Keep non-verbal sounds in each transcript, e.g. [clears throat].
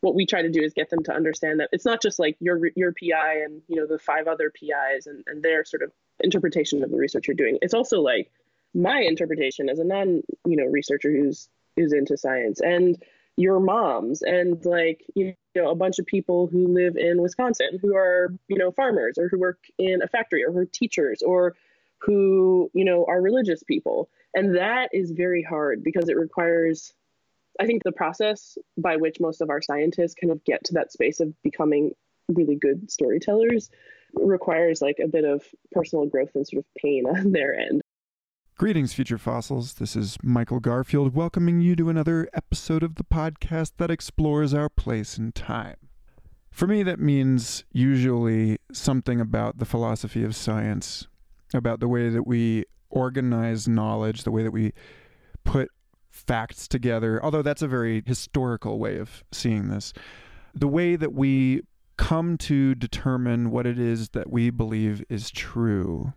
what we try to do is get them to understand that it's not just like your your PI and you know the five other PIs and, and their sort of interpretation of the research you're doing. It's also like my interpretation as a non you know researcher who's who's into science and your moms and like you know a bunch of people who live in Wisconsin who are you know farmers or who work in a factory or who are teachers or who you know are religious people and that is very hard because it requires I think the process by which most of our scientists kind of get to that space of becoming really good storytellers requires like a bit of personal growth and sort of pain [laughs] on their end. Greetings, future fossils. This is Michael Garfield welcoming you to another episode of the podcast that explores our place in time. For me, that means usually something about the philosophy of science, about the way that we organize knowledge, the way that we put facts together, although that's a very historical way of seeing this. The way that we come to determine what it is that we believe is true.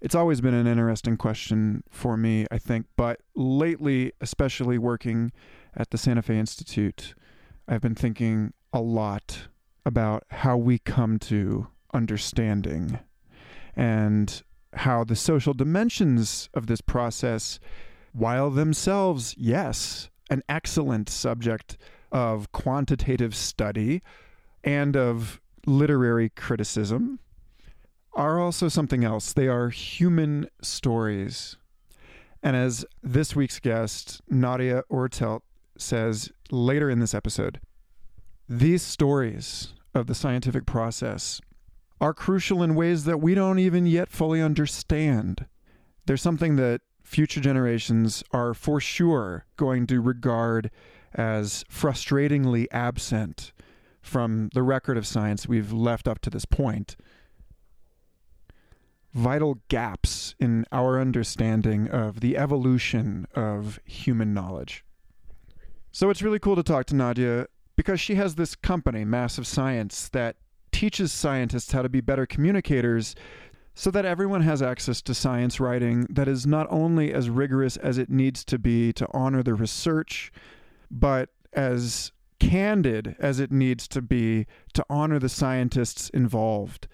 It's always been an interesting question for me, I think, but lately, especially working at the Santa Fe Institute, I've been thinking a lot about how we come to understanding and how the social dimensions of this process while themselves, yes, an excellent subject of quantitative study and of literary criticism, are also something else. They are human stories. And as this week's guest, Nadja Oertelt, says later in this episode, these stories of the scientific process are crucial in ways that we don't even yet fully understand. There's something that future generations are for sure going to regard as frustratingly absent from the record of science we've left up to this point. Vital gaps in our understanding of the evolution of human knowledge. So it's really cool to talk to Nadja because she has this company, Massive Science, that teaches scientists how to be better communicators so that everyone has access to science writing that is not only as rigorous as it needs to be to honor the research, but as candid as it needs to be to honor the scientists involved.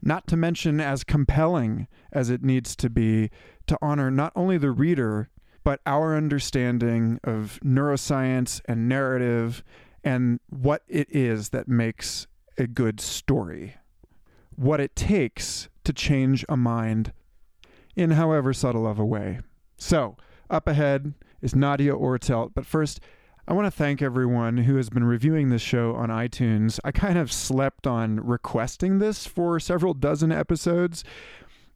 Not to mention as compelling as it needs to be to honor not only the reader, but our understanding of neuroscience and narrative and what it is that makes a good story. What it takes to change a mind in however subtle of a way. So, up ahead is Nadja Oertelt, but first, I want to thank everyone who has been reviewing this show on iTunes. I kind of slept on requesting this for several dozen episodes.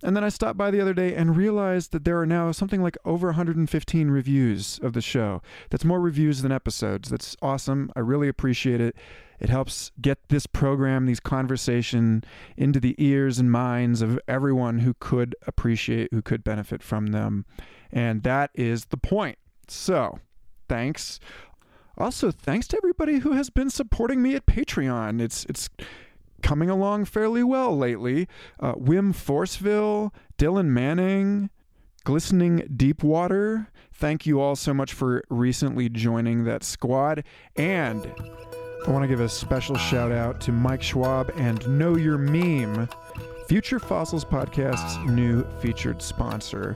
And then I stopped by the other day and realized that there are now something like over 115 reviews of the show. That's more reviews than episodes. That's awesome. I really appreciate it. It helps get this program, these conversation into the ears and minds of everyone who could appreciate, who could benefit from them. And that is the point. So, thanks. Also, thanks to everybody who has been supporting me at Patreon. It's it's coming along fairly well lately. Uh, Wim Forceville, Dylan Manning, Glistening Deepwater. Thank you all so much for recently joining that squad. And I want to give a special shout out to Mike Schwab and Know Your Meme, Future Fossils Podcast's new featured sponsor.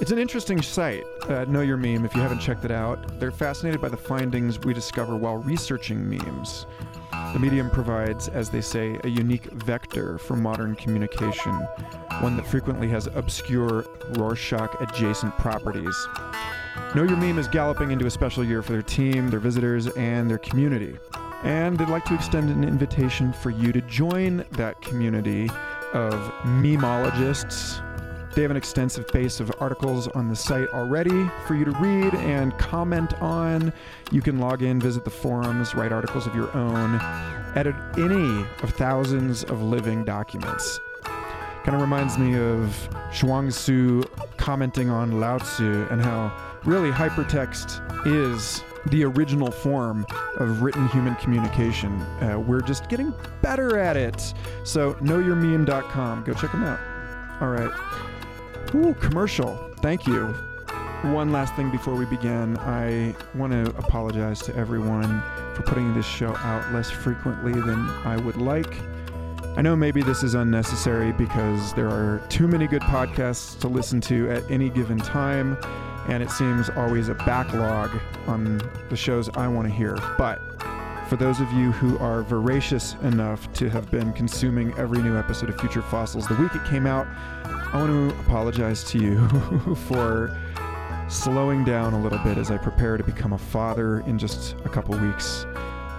It's an interesting site, uh, Know Your Meme, if you haven't checked it out. They're fascinated by the findings we discover while researching memes. The medium provides, as they say, a unique vector for modern communication, one that frequently has obscure Rorschach adjacent properties. Know Your Meme is galloping into a special year for their team, their visitors, and their community. And they'd like to extend an invitation for you to join that community of memologists. They have an extensive base of articles on the site already for you to read and comment on. You can log in, visit the forums, write articles of your own, edit any of thousands of living documents. Kind of reminds me of Zhuangzi commenting on Lao Tzu and how really hypertext is the original form of written human communication. Uh, we're just getting better at it. So, knowyourmeme.com. Go check them out. All right. Ooh, commercial. Thank you. One last thing before we begin. I want to apologize to everyone for putting this show out less frequently than I would like. I know maybe this is unnecessary because there are too many good podcasts to listen to at any given time, and it seems always a backlog on the shows I want to hear. But for those of you who are voracious enough to have been consuming every new episode of Future Fossils the week it came out, I want to apologize to you [laughs] for slowing down a little bit as I prepare to become a father in just a couple weeks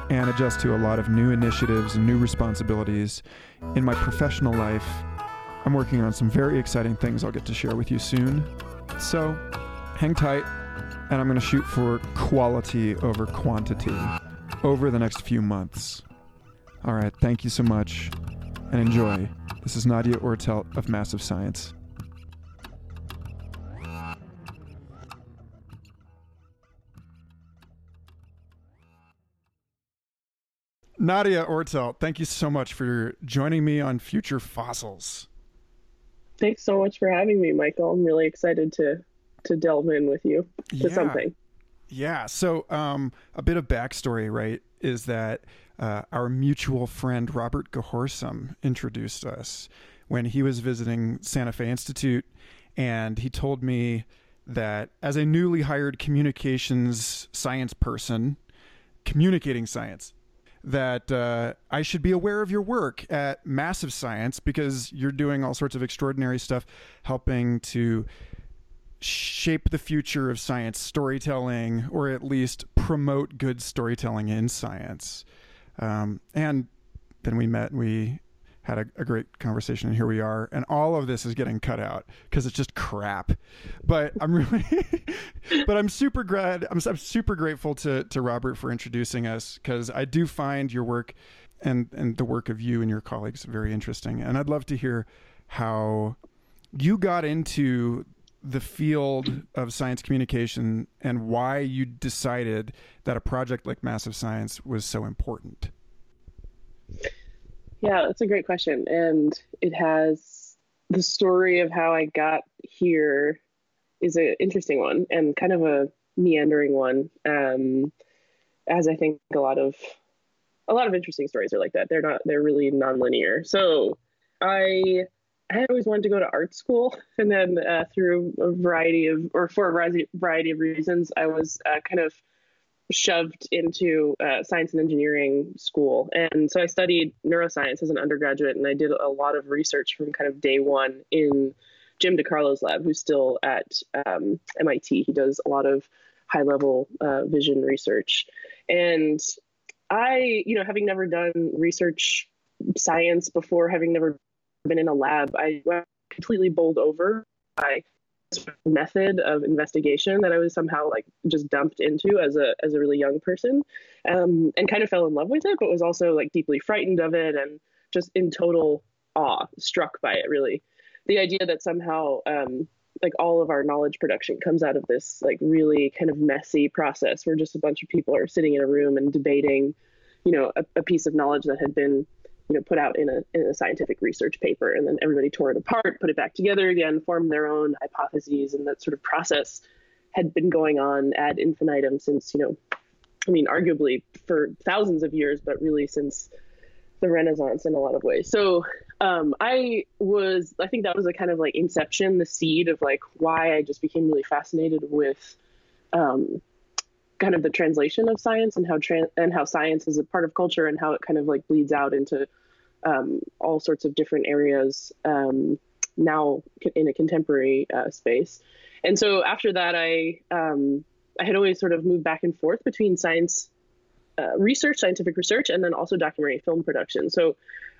and adjust to a lot of new initiatives and new responsibilities in my professional life. I'm working on some very exciting things I'll get to share with you soon. So hang tight, and I'm going to shoot for quality over quantity over the next few months. All right, thank you so much, and enjoy. This is Nadja Oertelt of Massive Science. Nadja Oertelt, thank you so much for joining me on Future Fossils. Thanks so much for having me, Michael. I'm really excited to to delve in with you to yeah. something. Yeah. So, um, a bit of backstory, right, is that uh, our mutual friend Robert Gehorsam introduced us when he was visiting Santa Fe Institute, and he told me that as a newly hired communications science person, communicating science, that uh, I should be aware of your work at Massive Science because you're doing all sorts of extraordinary stuff, helping to shape the future of science storytelling, or at least promote good storytelling in science. Um, and then we met. We had a, a, great conversation, and here we are. And all of this is getting cut out because it's just crap. But I'm really, [laughs] but I'm super glad. I'm, I'm super grateful to to Robert for introducing us because I do find your work and and the work of you and your colleagues very interesting. And I'd love to hear how you got into the field of science communication and why you decided that a project like Massive Science was so important. Yeah, that's a great question. And it has the story of how I got here is an interesting one and kind of a meandering one. Um, as I think a lot of a lot of interesting stories are like that. They're not they're really nonlinear. So I I always wanted to go to art school, [laughs] and then uh, through a variety of, or for a variety, of reasons, I was uh, kind of shoved into uh, science and engineering school. And so I studied neuroscience as an undergraduate, and I did a lot of research from kind of day one in Jim DiCarlo's lab, who's still at um, MIT. He does a lot of high level uh, vision research. And I, you know, having never done research science before, having never been in a lab, I was completely bowled over by this method of investigation that I was somehow like just dumped into as a as a really young person, um, and kind of fell in love with it, but was also like deeply frightened of it and just in total awe, struck by it. Really, the idea that somehow um, like all of our knowledge production comes out of this like really kind of messy process where just a bunch of people are sitting in a room and debating, you know, a, a piece of knowledge that had been you know put out in a, in a scientific research paper and then everybody tore it apart put it back together again formed their own hypotheses and that sort of process had been going on ad infinitum since you know i mean arguably for thousands of years but really since the renaissance in a lot of ways. So um, i was i think that was a kind of like inception the seed of like why i just became really fascinated with um, kind of the translation of science and how trans and how science is a part of culture and how it kind of like bleeds out into um, all sorts of different areas um, now in a contemporary uh, space. And so after that, I um, I had always sort of moved back and forth between science uh, research, scientific research, and then also documentary film production. So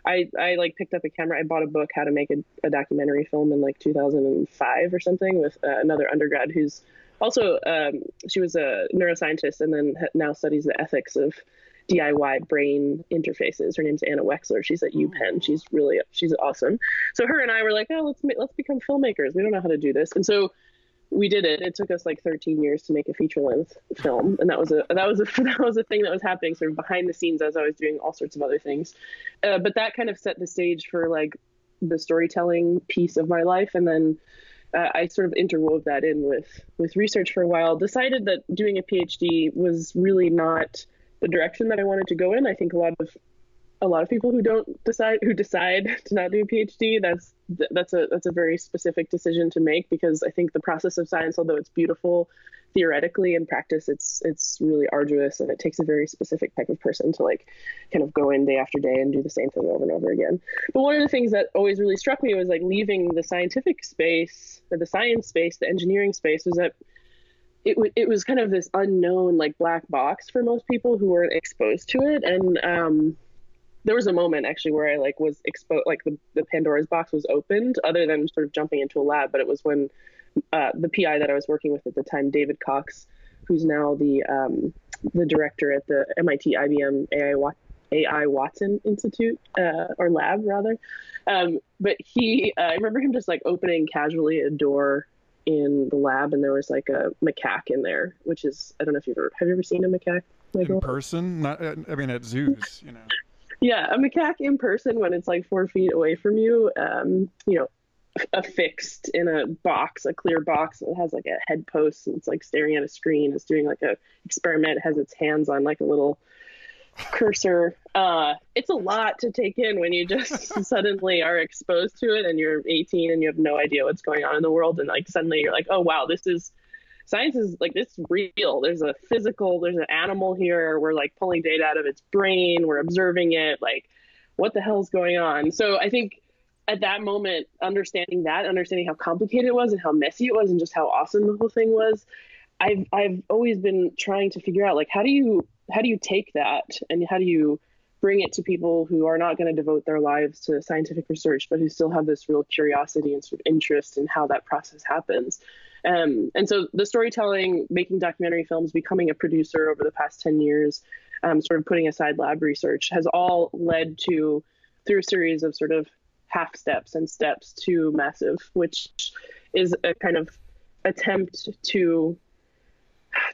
I, I like picked up a camera. I bought a book how to make a, a documentary film in like 2005 or something with uh, another undergrad who's also um, she was a neuroscientist and then now studies the ethics of DIY brain interfaces. Her name's Anna Wexler. She's at UPenn. She's really she's awesome. So her and I were like, oh, let's let's become filmmakers. We don't know how to do this, and so we did it. It took us like 13 years to make a feature length film, and that was a that was a [laughs] that was a thing that was happening sort of behind the scenes as I was doing all sorts of other things. Uh, but that kind of set the stage for like the storytelling piece of my life, and then uh, I sort of interwove that in with with research for a while. Decided that doing a PhD was really not the direction that I wanted to go in. I think a lot of a lot of people who don't decide who decide [laughs] to not do a PhD, that's that's a that's a very specific decision to make because I think the process of science, although it's beautiful theoretically in practice, it's it's really arduous and it takes a very specific type of person to like kind of go in day after day and do the same thing over and over again. But one of the things that always really struck me was like leaving the scientific space, the science space, the engineering space, was that it, w- it was kind of this unknown like black box for most people who weren't exposed to it and um, there was a moment actually where I like was exposed, like the, the Pandora's box was opened, other than sort of jumping into a lab. But it was when uh, the PI that I was working with at the time, David Cox, who's now the um, the director at the MIT IBM AI, AI Watson Institute uh, or lab rather. Um, but he, uh, I remember him just like opening casually a door in the lab, and there was like a macaque in there, which is I don't know if you've ever have you ever seen a macaque? Michael? In person? Not, I mean, at zoos, you know yeah, a macaque in person when it's like four feet away from you, um, you know, affixed in a box, a clear box that has like a head post and it's like staring at a screen. It's doing like a experiment, it has its hands on like a little cursor. Uh, it's a lot to take in when you just [laughs] suddenly are exposed to it and you're 18 and you have no idea what's going on in the world and like suddenly you're like, oh wow, this is science is like this real. There's a physical, there's an animal here. We're like pulling data out of its brain. We're observing it. Like, what the hell's going on? So I think at that moment, understanding that, understanding how complicated it was and how messy it was and just how awesome the whole thing was, I've I've always been trying to figure out like how do you how do you take that and how do you bring it to people who are not going to devote their lives to scientific research, but who still have this real curiosity and sort of interest in how that process happens. Um, and so the storytelling, making documentary films, becoming a producer over the past 10 years, um, sort of putting aside lab research, has all led to, through a series of sort of half steps and steps to massive, which is a kind of attempt to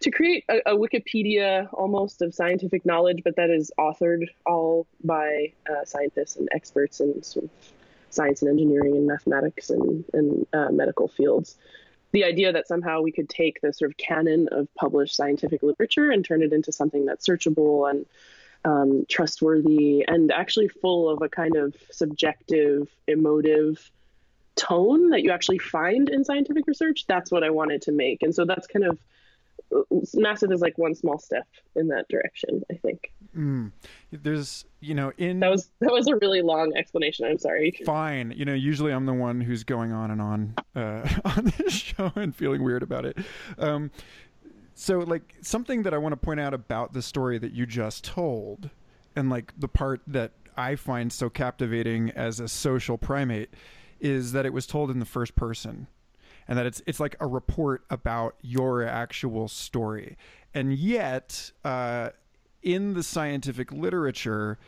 to create a, a, Wikipedia almost of scientific knowledge, but that is authored all by uh, scientists and experts in sort of science and engineering and mathematics and, and uh, medical fields. The idea that somehow we could take the sort of canon of published scientific literature and turn it into something that's searchable and um, trustworthy and actually full of a kind of subjective, emotive tone that you actually find in scientific research. That's what I wanted to make. And so that's kind of massive is like one small step in that direction i think mm. there's you know in that was that was a really long explanation i'm sorry fine you know usually i'm the one who's going on and on uh, [laughs] on this show and feeling weird about it um, so like something that i want to point out about the story that you just told and like the part that i find so captivating as a social primate is that it was told in the first person and that it's it's like a report about your actual story. And yet, uh, in the scientific literature,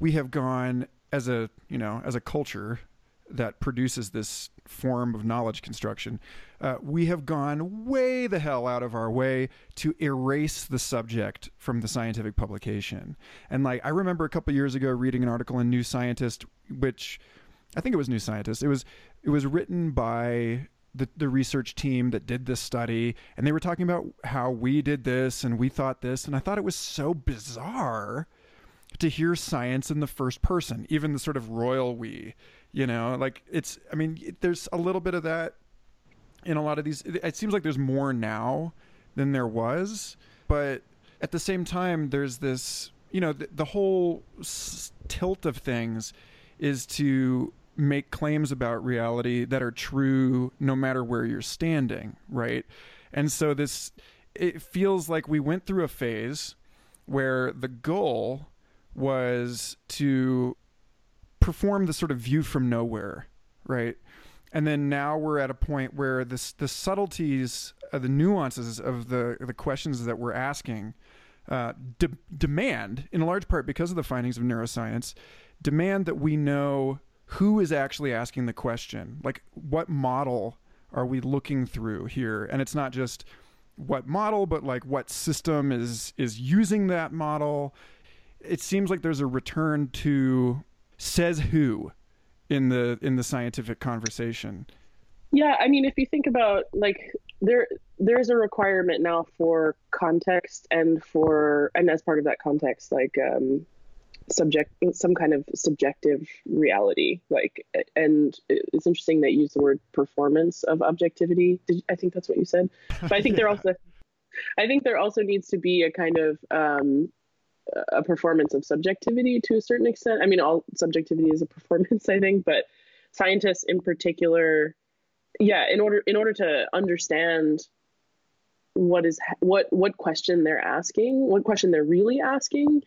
we have gone as a you know as a culture that produces this form of knowledge construction, uh, we have gone way the hell out of our way to erase the subject from the scientific publication. And like I remember a couple years ago reading an article in New Scientist, which I think it was New Scientist. It was it was written by the, the research team that did this study and they were talking about how we did this and we thought this and i thought it was so bizarre to hear science in the first person even the sort of royal we you know like it's i mean there's a little bit of that in a lot of these it seems like there's more now than there was but at the same time there's this you know the, the whole s- tilt of things is to make claims about reality that are true no matter where you're standing, right? And so this it feels like we went through a phase where the goal was to perform the sort of view from nowhere, right? And then now we're at a point where this the subtleties, uh, the nuances of the the questions that we're asking uh, de- demand, in a large part because of the findings of neuroscience, demand that we know who is actually asking the question? Like, what model are we looking through here? And it's not just what model, but like what system is is using that model. It seems like there's a return to says who in the in the scientific conversation. Yeah, I mean, if you think about like there, there is a requirement now for context and for and as part of that context like um subject some kind of subjective reality like and it's interesting that you use the word performance of objectivity i think that's what you said but i think yeah. there [laughs] also i think there also needs to be a kind of um a performance of subjectivity to a certain extent. I mean all subjectivity is a [laughs] performance i think but scientists in particular yeah in order in order to understand what is what what question they're asking what question they're really asking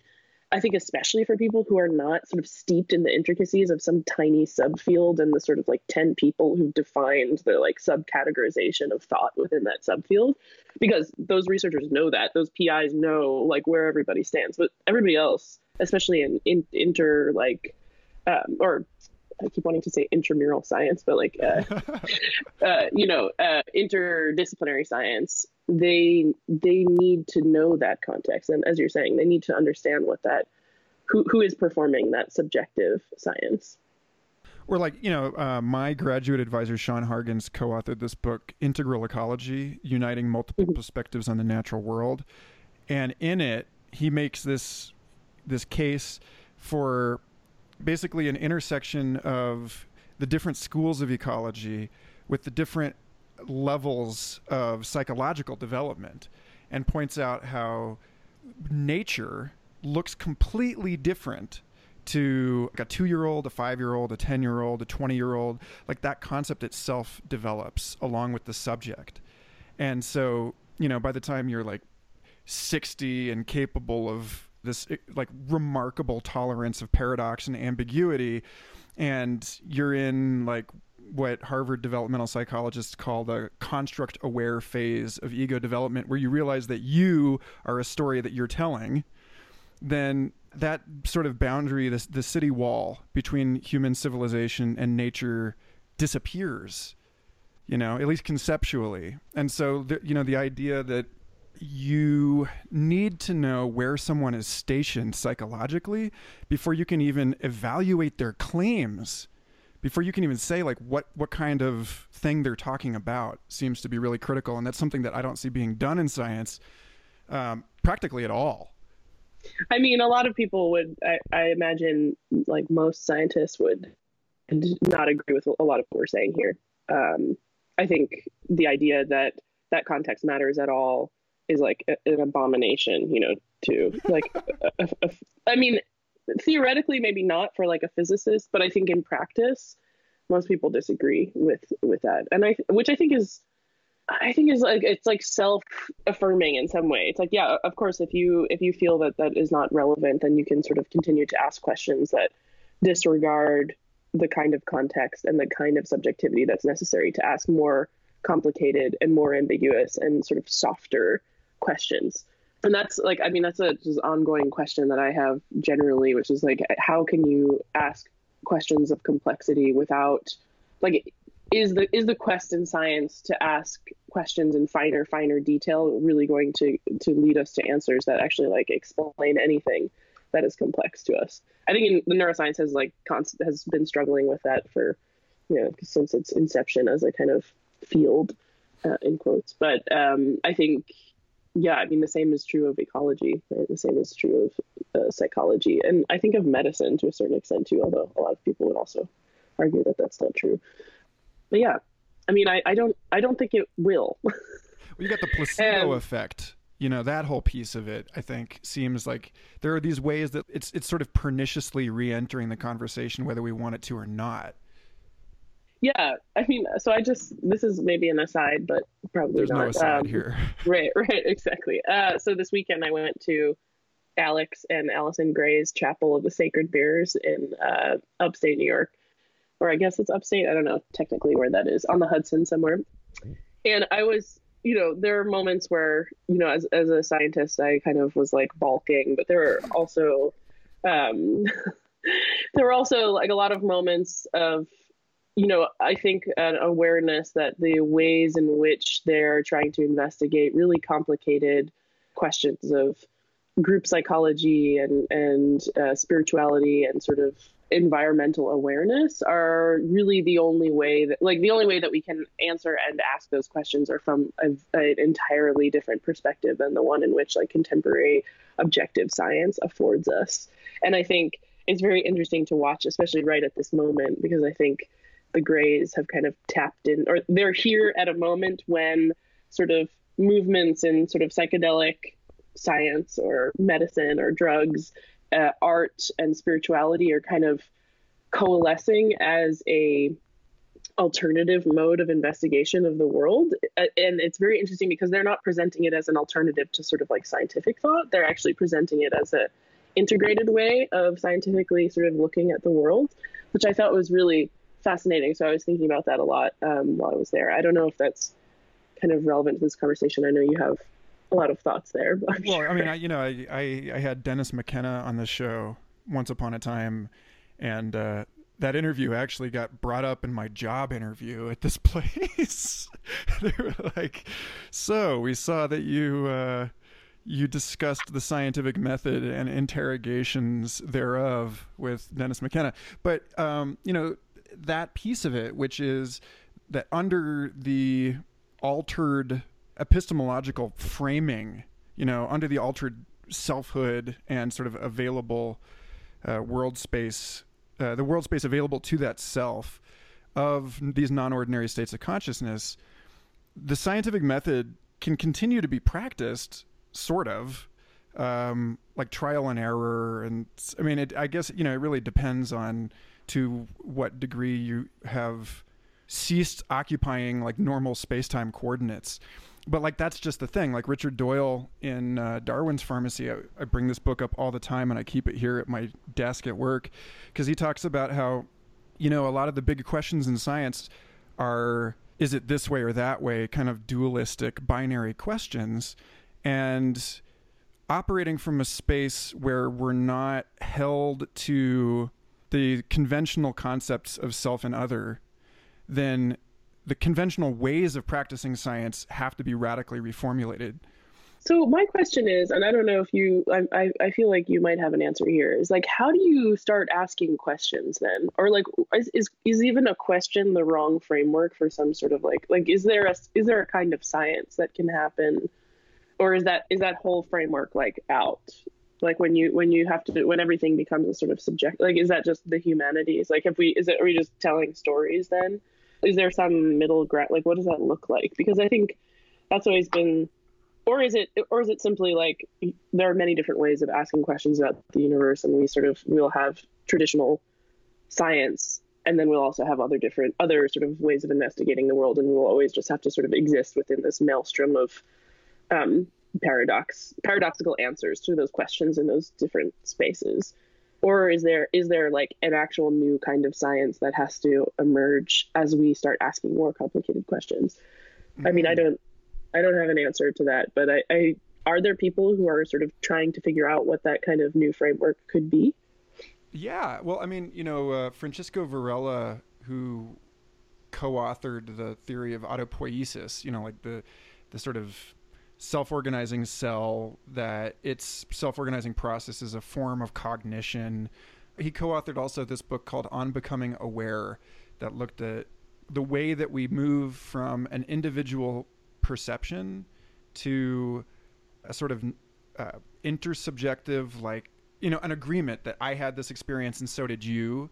I think especially for people who are not sort of steeped in the intricacies of some tiny subfield and the sort of like 10 people who've defined the like subcategorization of thought within that subfield, because those researchers know that, those PIs know like where everybody stands. But everybody else, especially in, in inter like um, or I keep wanting to say intramural science, but like, uh, [laughs] uh, you know, uh, interdisciplinary science, they they need to know that context, and as you're saying, they need to understand what that who who is performing that subjective science. Or like you know, uh, my graduate advisor Sean Hargens co-authored this book, Integral Ecology: Uniting Multiple mm-hmm. Perspectives on the Natural World, and in it he makes this this case for basically an intersection of the different schools of ecology with the different levels of psychological development and points out how nature looks completely different to like a two year old, a five year old, a 10 year old, a 20 year old. Like that concept itself develops along with the subject. And so, you know, by the time you're like 60 and capable of this eh, like remarkable tolerance of paradox and ambiguity and you're in like what Harvard developmental psychologists call the construct aware phase of ego development where you realize that you are a story that you're telling then that sort of boundary this the city wall between human civilization and nature disappears you know at least conceptually. And so the, you know the idea that you need to know where someone is stationed psychologically before you can even evaluate their claims. Before you can even say like what what kind of thing they're talking about seems to be really critical and that's something that i don't see being done in science um, practically at all. I mean a lot of people would I, I imagine like most scientists would not agree with a lot of what we're saying here. Um, i think the idea that that context matters at all is like a, an abomination, you know, to like, I mean, theoretically, maybe not for like a physicist, but I think in practice, most people disagree with with that, and I, which I think is, I think is like it's like self affirming in some way. It's like, yeah, of course, if you if you feel that that is not relevant, then you can sort of continue to ask questions that disregard the kind of context and the kind of subjectivity that's necessary to ask more complicated and more ambiguous and sort of softer questions. And that's like i mean that's a just ongoing question that i have generally which is like how can you ask questions of complexity without like is the is the quest in science to ask questions in finer finer detail really going to to lead us to answers that actually like explain anything that is complex to us? I think in, the neuroscience has like const- has been struggling with that for you know since its inception as a kind of field uh, in quotes. But um, i think yeah, I mean, the same is true of ecology. Right? The same is true of uh, psychology, and I think of medicine to a certain extent too. Although a lot of people would also argue that that's not true. But yeah, I mean, I, I don't I don't think it will. [laughs] well, you got the placebo and, effect. You know that whole piece of it. I think seems like there are these ways that it's it's sort of perniciously re-entering the conversation, whether we want it to or not. Yeah, I mean, so I just this is maybe an aside, but probably there's not. no aside um, here. [laughs] right, right, exactly. Uh, so this weekend I went to Alex and Allyson Grey's Chapel of the Sacred Mirrors in uh, upstate New York, or I guess it's upstate. I don't know technically where that is on the Hudson somewhere. And I was, you know, there are moments where, you know, as as a scientist, I kind of was like balking, but there are also, um, [laughs] there were also like a lot of moments of you know, I think an awareness that the ways in which they're trying to investigate really complicated questions of group psychology and and uh, spirituality and sort of environmental awareness are really the only way that like the only way that we can answer and ask those questions are from an entirely different perspective than the one in which like contemporary objective science affords us. And i think it's very interesting to watch especially right at this moment because i think the Greys have kind of tapped in or they're here at a moment when sort of movements in sort of psychedelic science or medicine or drugs, uh, art and spirituality are kind of coalescing as a alternative mode of investigation of the world. Uh, and it's very interesting because they're not presenting it as an alternative to sort of like scientific thought. They're actually presenting it as a integrated way of scientifically sort of looking at the world which i thought was really fascinating so i was thinking about that a lot um, while i was there i don't know if that's kind of relevant to this conversation i know you have a lot of thoughts there. well, sure. I mean, I, you know, I, I, I had Dennis McKenna on the show once upon a time, and uh, that interview actually got brought up in my job interview at this [laughs] place. [laughs] they were like, "So we saw that you." Uh, you discussed the scientific method and interrogations thereof with Dennis McKenna. But, um, you know, that piece of it, which is that under the altered epistemological framing, you know, under the altered selfhood and sort of available uh, world space, uh, the world space available to that self of these non ordinary states of consciousness, the scientific method can continue to be practiced, sort of, um, like trial and error. And I mean, it, I guess, you know, it really depends on to what degree you have ceased occupying like normal space time coordinates but like that's just the thing. Like Richard Doyle in uh, Darwin's Pharmacy, I, I, bring this book up all the time, and I keep it here at my desk at work because he talks about how, you know, a lot of the big questions in science are is it this way or that way, kind of dualistic binary questions, and operating from a space where we're not held to the conventional concepts of self and other, then the conventional ways of practicing science have to be radically reformulated. So my question is, and I don't know if you, I, I feel like you might have an answer here. Is like, how do you start asking questions then, or like, is, is is even a question the wrong framework for some sort of like, like, is there a is there a kind of science that can happen, or is that is that whole framework like out? Like when you when you have to when everything becomes a sort of subject, like, is that just the humanities? Like, if we is it are we just telling stories then? is there some middle ground like what does that look like because i think that's always been or is it or is it simply like there are many different ways of asking questions about the universe and we sort of we'll have traditional science and then we'll also have other different other sort of ways of investigating the world and we'll always just have to sort of exist within this maelstrom of um, paradox paradoxical answers to those questions in those different spaces or is there is there like an actual new kind of science that has to emerge as we start asking more complicated questions mm-hmm. i mean i mm-hmm. don't i don't have an answer to that but I, I are there people who are sort of trying to figure out what that kind of new framework could be yeah well i mean you know uh, francisco varela who co-authored the theory of autopoiesis you know like the the sort of self-organizing cell that its self-organizing process is a form of cognition. He co-authored also this book called on becoming aware that looked at the way that we move from an individual perception to a sort of uh, intersubjective like you know an agreement that i had this experience and so did you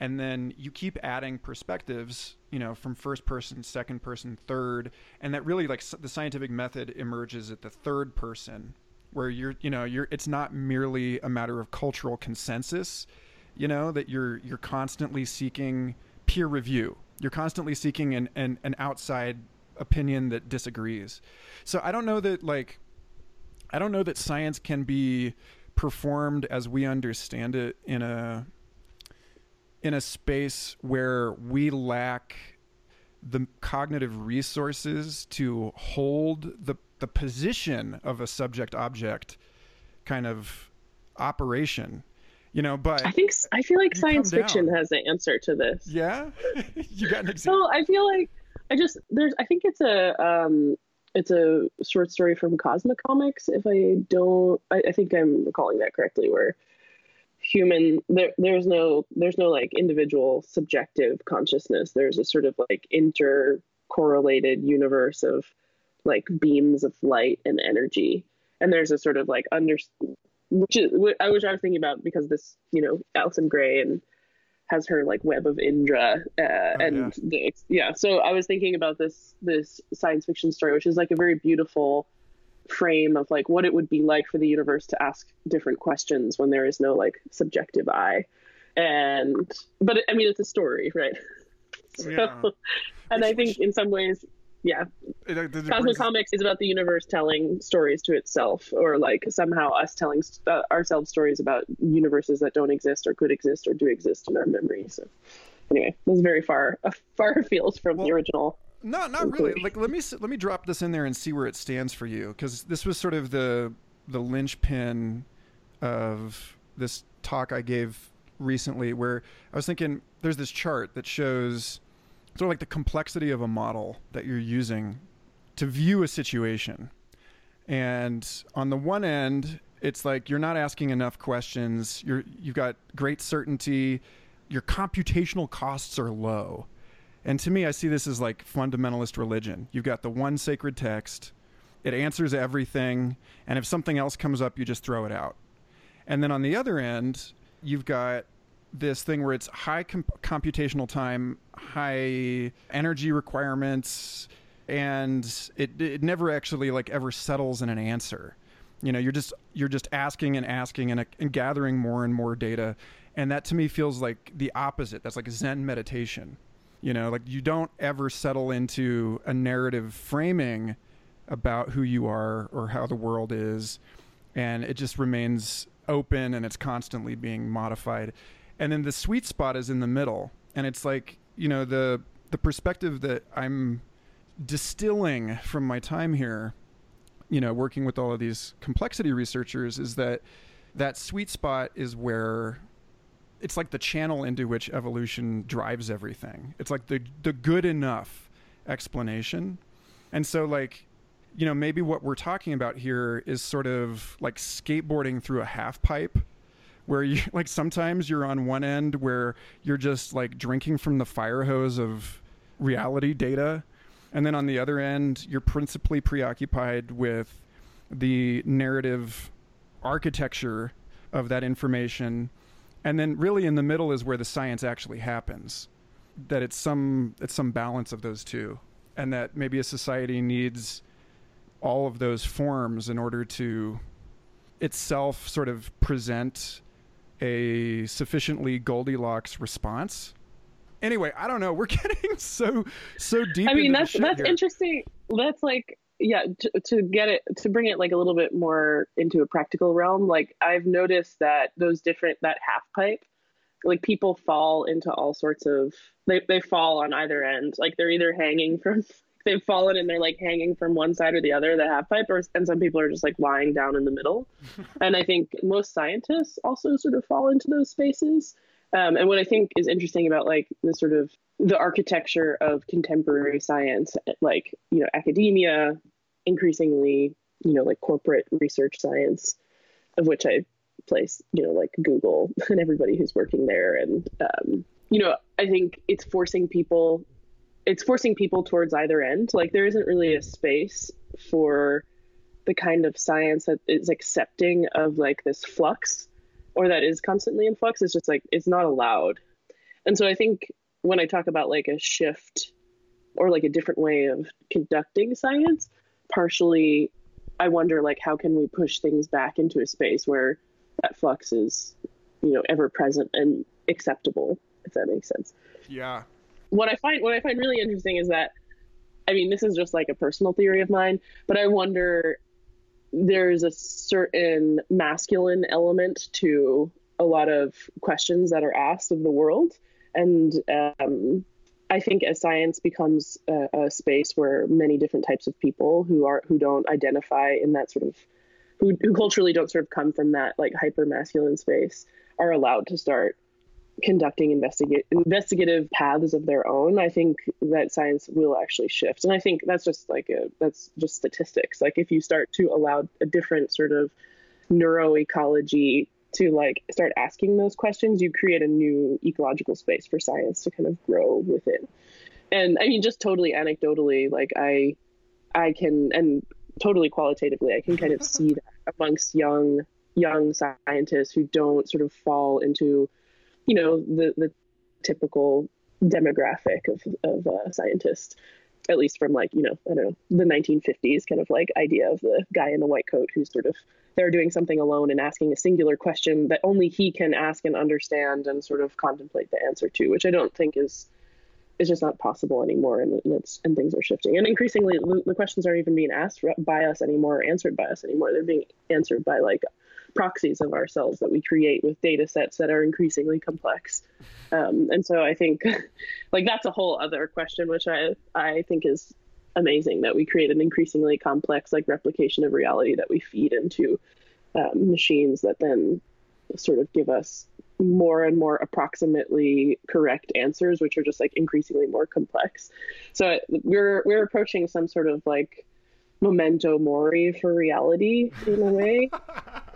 and then you keep adding perspectives you know from first person second person third and that really like the scientific method emerges at the third person where you're you know you're it's not merely a matter of cultural consensus you know that you're you're constantly seeking peer review. You're constantly seeking an, an, an outside opinion that disagrees. So i don't know that like i don't know that science can be performed as we understand it in a in a space where we lack the cognitive resources to hold the the position of a subject object kind of operation you know but i think i feel like science fiction has the answer to this yeah [laughs] you got an example so i feel like i just there's i think it's a um it's a short story from Cosmicomics. If I don't, I, I think I'm recalling that correctly. Where human there there's no there's no like individual subjective consciousness. There's a sort of like intercorrelated universe of like beams of light and energy, and there's a sort of like under which is I was I was thinking about because this you know Allyson Grey and has her like web of Indra, uh, oh, and yeah. The, yeah. So I was thinking about this this science fiction story, which is like a very beautiful frame of like what it would be like for the universe to ask different questions when there is no like subjective eye, and but I mean it's a story, right? [laughs] So, yeah. [laughs] and which, I think which, in some ways yeah. It, it, it Cosmicomics is about the universe telling stories to itself, or like somehow us telling uh, ourselves stories about universes that don't exist or could exist or do exist in our memory. So, anyway, this is very far uh, far [laughs] afield from well, the original. No, not really. Like let me let me drop this in there and see where it stands for you, because this was sort of the the linchpin of this talk I gave recently, where I was thinking there's this chart that shows sort of like the complexity of a model that you're using to view a situation. And on the one end, it's like you're not asking enough questions. You're you've got great certainty. Your computational costs are low. And to me, I see this as like fundamentalist religion. You've got the one sacred text. It answers everything, and if something else comes up, you just throw it out. And then on the other end, you've got this thing where it's high comp- computational time, high energy requirements, and it it never actually like ever settles in an answer. You know, you're just you're just asking and asking and, and gathering more and more data, and that to me feels like the opposite. That's like Zen meditation. You know, like you don't ever settle into a narrative framing about who you are or how the world is, and it just remains open and it's constantly being modified. And then the sweet spot is in the middle and it's like you know the the perspective that i'm distilling from my time here you know working with all of these complexity researchers is that that sweet spot is where it's like the channel into which evolution drives everything. It's like the the good enough explanation. And so like you know maybe what we're talking about here is sort of like skateboarding through a half pipe where you [laughs] like sometimes you're on one end where you're just like drinking from the fire hose of reality data and then on the other end you're principally preoccupied with the narrative architecture of that information and then really in the middle is where the science actually happens that it's some it's some balance of those two and that maybe a society needs all of those forms in order to itself sort of present a sufficiently Goldilocks response. Anyway, I don't know. We're [laughs] getting so so deep. I mean, that's that's here. interesting. That's like yeah to, to get it to bring it like a little bit more into a practical realm. Like I've noticed that those different that half pipe, like people fall into all sorts of they they fall on either end. Like they're either hanging from [laughs] they've fallen and they're like hanging from one side or the other the half pipe or and some people are just like lying down in the middle [laughs] and i think most scientists also sort of fall into those spaces um, and what i think is interesting about like the sort of the architecture of contemporary science like you know academia increasingly you know like corporate research science of which i place you know like google [laughs] and everybody who's working there and um, you know i think it's forcing people it's forcing people towards either end. Like there isn't really a space for the kind of science that is accepting of like this flux or that is constantly in flux. It's just like it's not allowed. And so I think when I talk about like a shift or like a different way of conducting science, partially I wonder like how can we push things back into a space where that flux is, you know, ever present and acceptable, if that makes sense. Yeah, what I find what I find really interesting is that I mean this is just like a personal theory of mine, but I wonder there's a certain masculine element to a lot of questions that are asked of the world. And um, I think as science becomes a, a, space where many different types of people who are who don't identify in that sort of who, who culturally don't sort of come from that like hyper masculine space are allowed to start conducting investigate investigative paths of their own, I think that science will actually shift. And I think that's just like a that's just statistics. Like if you start to allow a different sort of neuroecology to like start asking those questions, you create a new ecological space for science to kind of grow within. And I mean, just totally anecdotally, like I, I can, and totally qualitatively, I can kind of [laughs] see that amongst young young scientists who don't sort of fall into, you know, the the typical demographic of of uh, scientists at least from like you know i don't know the 1950s kind of like idea of the guy in the white coat who's sort of they're doing something alone and asking a singular question that only he can ask and understand and sort of contemplate the answer to which i don't think is is just not possible anymore and, and it's and things are shifting. And increasingly the, the questions aren't even being asked by us anymore or answered by us anymore. They're being answered by like proxies of ourselves that we create with data sets that are increasingly complex. Um, and so I think [laughs] like that's a whole other question, which I, I think is amazing that we create an increasingly complex like replication of reality that we feed into um, machines that then sort of give us more and more approximately correct answers, which are just like increasingly more complex. So we're we're approaching some sort of like memento mori for reality in a way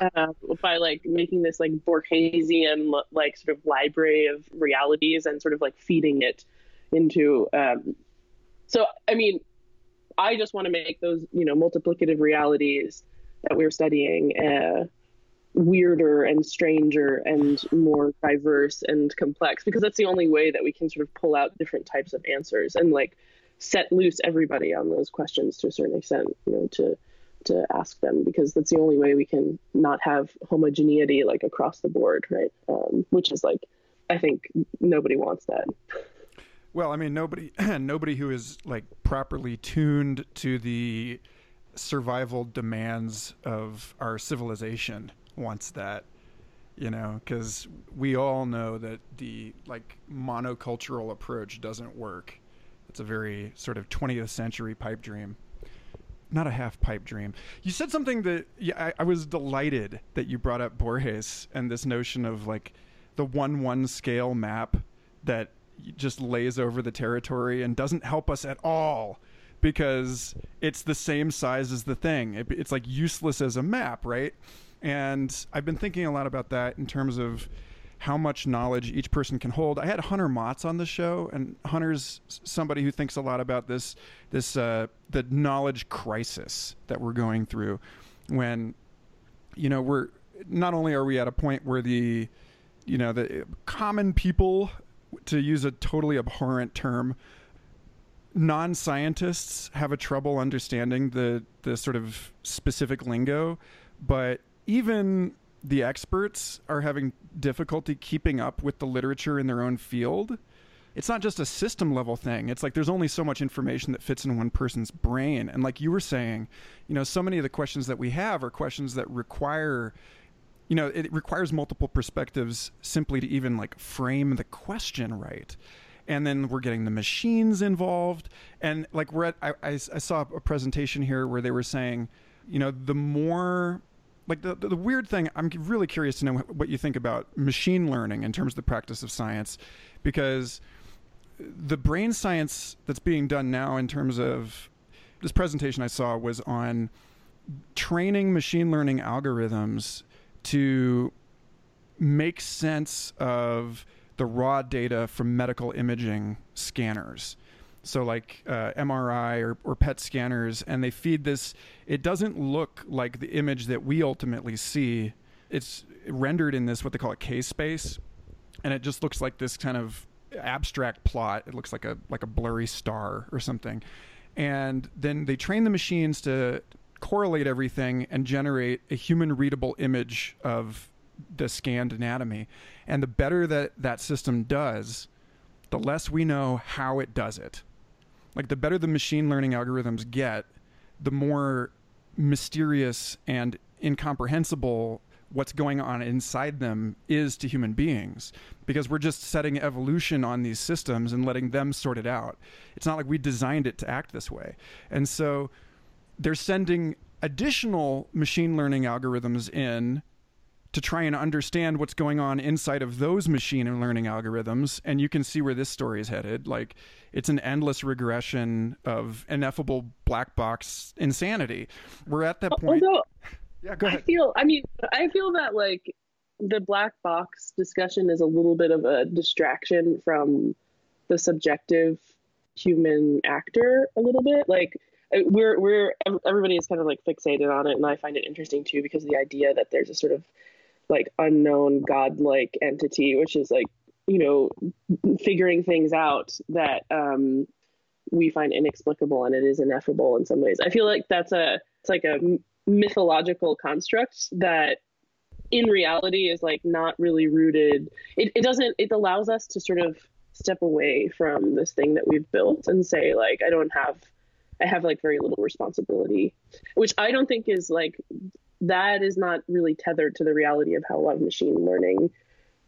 uh, [laughs] by like making this like Borgesian like sort of library of realities and sort of like feeding it into. Um, so I mean, I just want to make those you know multiplicative realities that we're studying uh, weirder and stranger and more diverse and complex because that's the only way that we can sort of pull out different types of answers and like set loose everybody on those questions to a certain extent, you know, to to ask them because that's the only way we can not have homogeneity like across the board, right? Um, which is like, I think nobody wants that. Well, I mean, nobody [clears throat] nobody who is like properly tuned to the survival demands of our civilization wants that you know because we all know that the like monocultural approach doesn't work it's a very sort of 20th century pipe dream. Not a half pipe dream. You said something that yeah, I, I was delighted that you brought up Borges and this notion of like the one one scale map that just lays over the territory and doesn't help us at all because it's the same size as the thing. It, it's like useless as a map, right? And I've been thinking a lot about that in terms of how much knowledge each person can hold. I had Hunter Maats on the show, and Hunter's somebody who thinks a lot about this this uh, the knowledge crisis that we're going through. When you know we're not only are we at a point where the you know the common people, to use a totally abhorrent term, non-scientists have a trouble understanding the the sort of specific lingo, but even the experts are having difficulty keeping up with the literature in their own field. It's not just a system level thing. It's like there's only so much information that fits in one person's brain. And like you were saying, you know, so many of the questions that we have are questions that require you know, it requires multiple perspectives simply to even like frame the question right and then we're getting the machines involved and like we're at I, I, I, saw a presentation here where they were saying you know the more like the, the, the weird thing i'm really curious to know what you think about machine learning in terms of the practice of science because the brain science that's being done now in terms of this presentation i saw was on training machine learning algorithms to make sense of the raw data from medical imaging scanners so like uh, MRI or, or PET scanners, and they feed this. It doesn't look like the image that we ultimately see. It's rendered in this what they call a K space, and it just looks like this kind of abstract plot. It looks like a like a blurry star or something, and then they train the machines to correlate everything and generate a human readable image of the scanned anatomy. And the better that that system does, the less we know how it does it like the better the machine learning algorithms get, the more mysterious and incomprehensible what's going on inside them is to human beings because we're just setting evolution on these systems and letting them sort it out. It's not like we designed it to act this way. And so they're sending additional machine learning algorithms in to try and understand what's going on inside of those machine and learning algorithms. And you can see where this story is headed. Like, it's an endless regression of ineffable black box insanity. We're at that point. Although, [laughs] yeah, go ahead. I feel, I mean, I feel that like the black box discussion is a little bit of a distraction from the subjective human actor a little bit. Like, uh, we're we're everybody is kind of like fixated on it and i find it interesting too because the idea that there's a sort of like unknown godlike entity which is like you know figuring things out that um we find inexplicable and it is ineffable in some ways. I feel like that's a it's like a mythological construct that in reality is like not really rooted. It, it doesn't it allows us to sort of step away from this thing that we've built and say like i don't have I have like very little responsibility, which I don't think is like that is not really tethered to the reality of how a lot of machine learning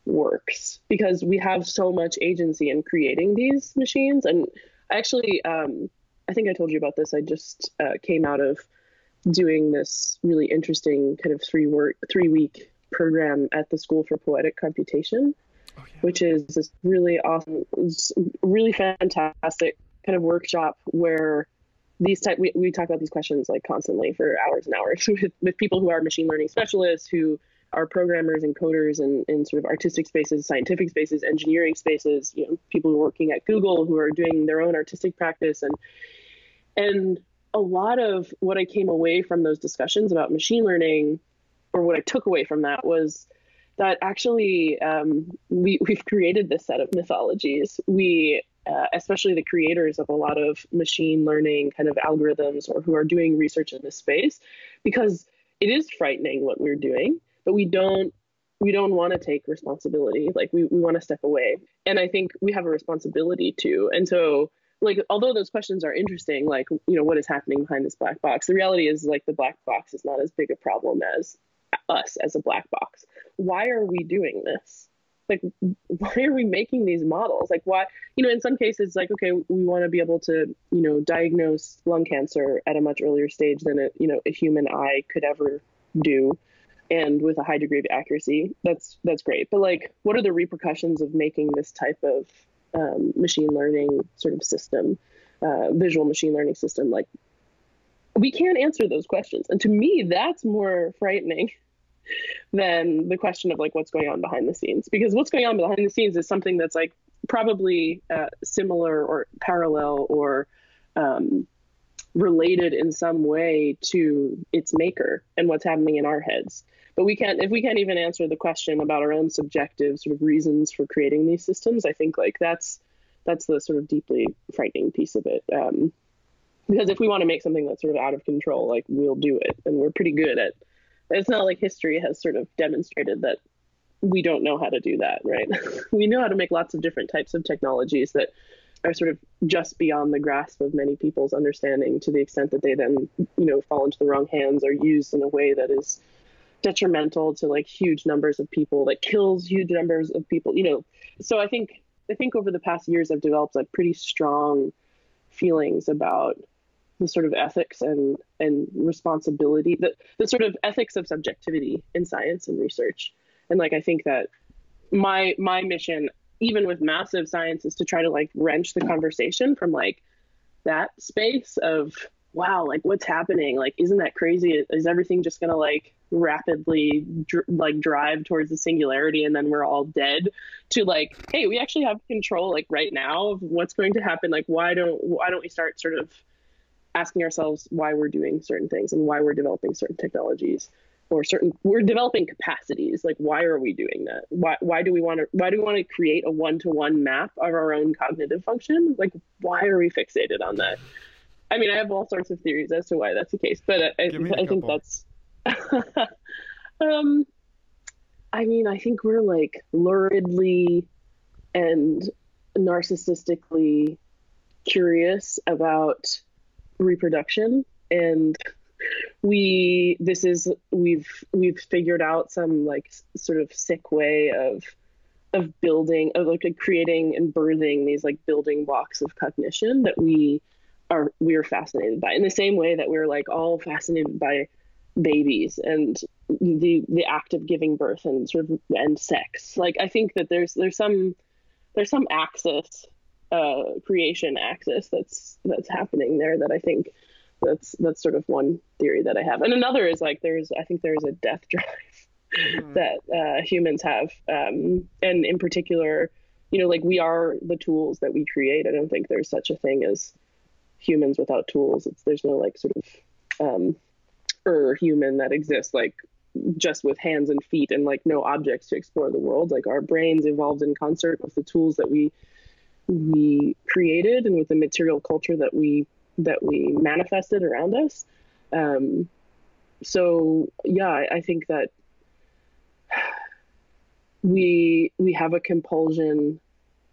works because we have so much agency in creating these machines. And I actually, um, I think I told you about this. I just uh, came out of doing this really interesting kind of three work three week program at the School for Poetic Computation, oh, yeah. which is this really awesome, really fantastic kind of workshop where these type we, we talk about these questions like constantly for hours and hours [laughs] with, with people who are machine learning specialists who are programmers and coders in, in sort of artistic spaces scientific spaces engineering spaces you know people who are working at google who are doing their own artistic practice. And and a lot of what i came away from those discussions about machine learning or what i took away from that was that actually um, we, we've created this set of mythologies. We uh, especially the creators of a lot of machine learning kind of algorithms or who are doing research in this space because it is frightening what we're doing but we don't we don't want to take responsibility. Like we, we want to step away. And i think we have a responsibility to. And so like although those questions are interesting like you know what is happening behind this black box the reality is like the black box is not as big a problem as us as a black box. Why are we doing this like [laughs] why are we making these models? Like why you know in some cases like okay we want to be able to you know diagnose lung cancer at a much earlier stage than a you know a human eye could ever do and with a high degree of accuracy that's that's great. But like what are the repercussions of making this type of um, machine learning sort of system uh, visual machine learning system? Like we can't answer those questions. And to me that's more frightening than the question of like what's going on behind the scenes. Because what's going on behind the scenes is something that's like probably uh, similar or parallel or um, related in some way to its maker and what's happening in our heads. But we can't if we can't even answer the question about our own subjective sort of reasons for creating these systems i think like that's that's the sort of deeply frightening piece of it. Um, because if we want to make something that's sort of out of control like we'll do it. And we're pretty good at it's not like history has sort of demonstrated that we don't know how to do that, right? [laughs] we know how to make lots of different types of technologies that are sort of just beyond the grasp of many people's understanding to the extent that they then, you know, fall into the wrong hands or used in a way that is detrimental to like huge numbers of people, that kills huge numbers of people, you know. So I think I think over the past years I've developed like pretty strong feelings about the sort of ethics and and responsibility the, the sort of ethics of subjectivity in science and research. And like i think that my my mission even with massive science is to try to like wrench the conversation from like that space of wow like what's happening? Like isn't that crazy? Is everything just gonna like rapidly dr- like drive towards the singularity and then we're all dead? To like hey we actually have control like right now of what's going to happen. Like why don't why don't we start sort of asking ourselves why we're doing certain things and why we're developing certain technologies or certain we're developing capacities. Like why are we doing that? Why why do we want to why do we want to create a one-to-one map of our own cognitive function? Like why are we fixated on that? I mean i have all sorts of theories as to why that's the case but i, I think that's [laughs] um i mean i think we're like luridly and narcissistically curious about reproduction and we this is we've we've figured out some like sort of sick way of of building of like creating and birthing these like building blocks of cognition that we are we are fascinated by in the same way that we're like all fascinated by babies and the the act of giving birth and sort of and sex. Like I think that there's there's some there's some axis uh, creation axis that's that's happening there that I think that's that's sort of one theory that I have. And another is like there's I think there's a death [laughs] drive mm-hmm. that uh, humans have, um, and in particular, you know, like we are the tools that we create. I don't think there's such a thing as humans without tools. It's there's no like sort of um, er human that exists like just with hands and feet and like no objects to explore the world. Like our brains evolved in concert with the tools that we we created and with the material culture that we that we manifested around us. Um, so yeah, I, I think that [sighs] we we have a compulsion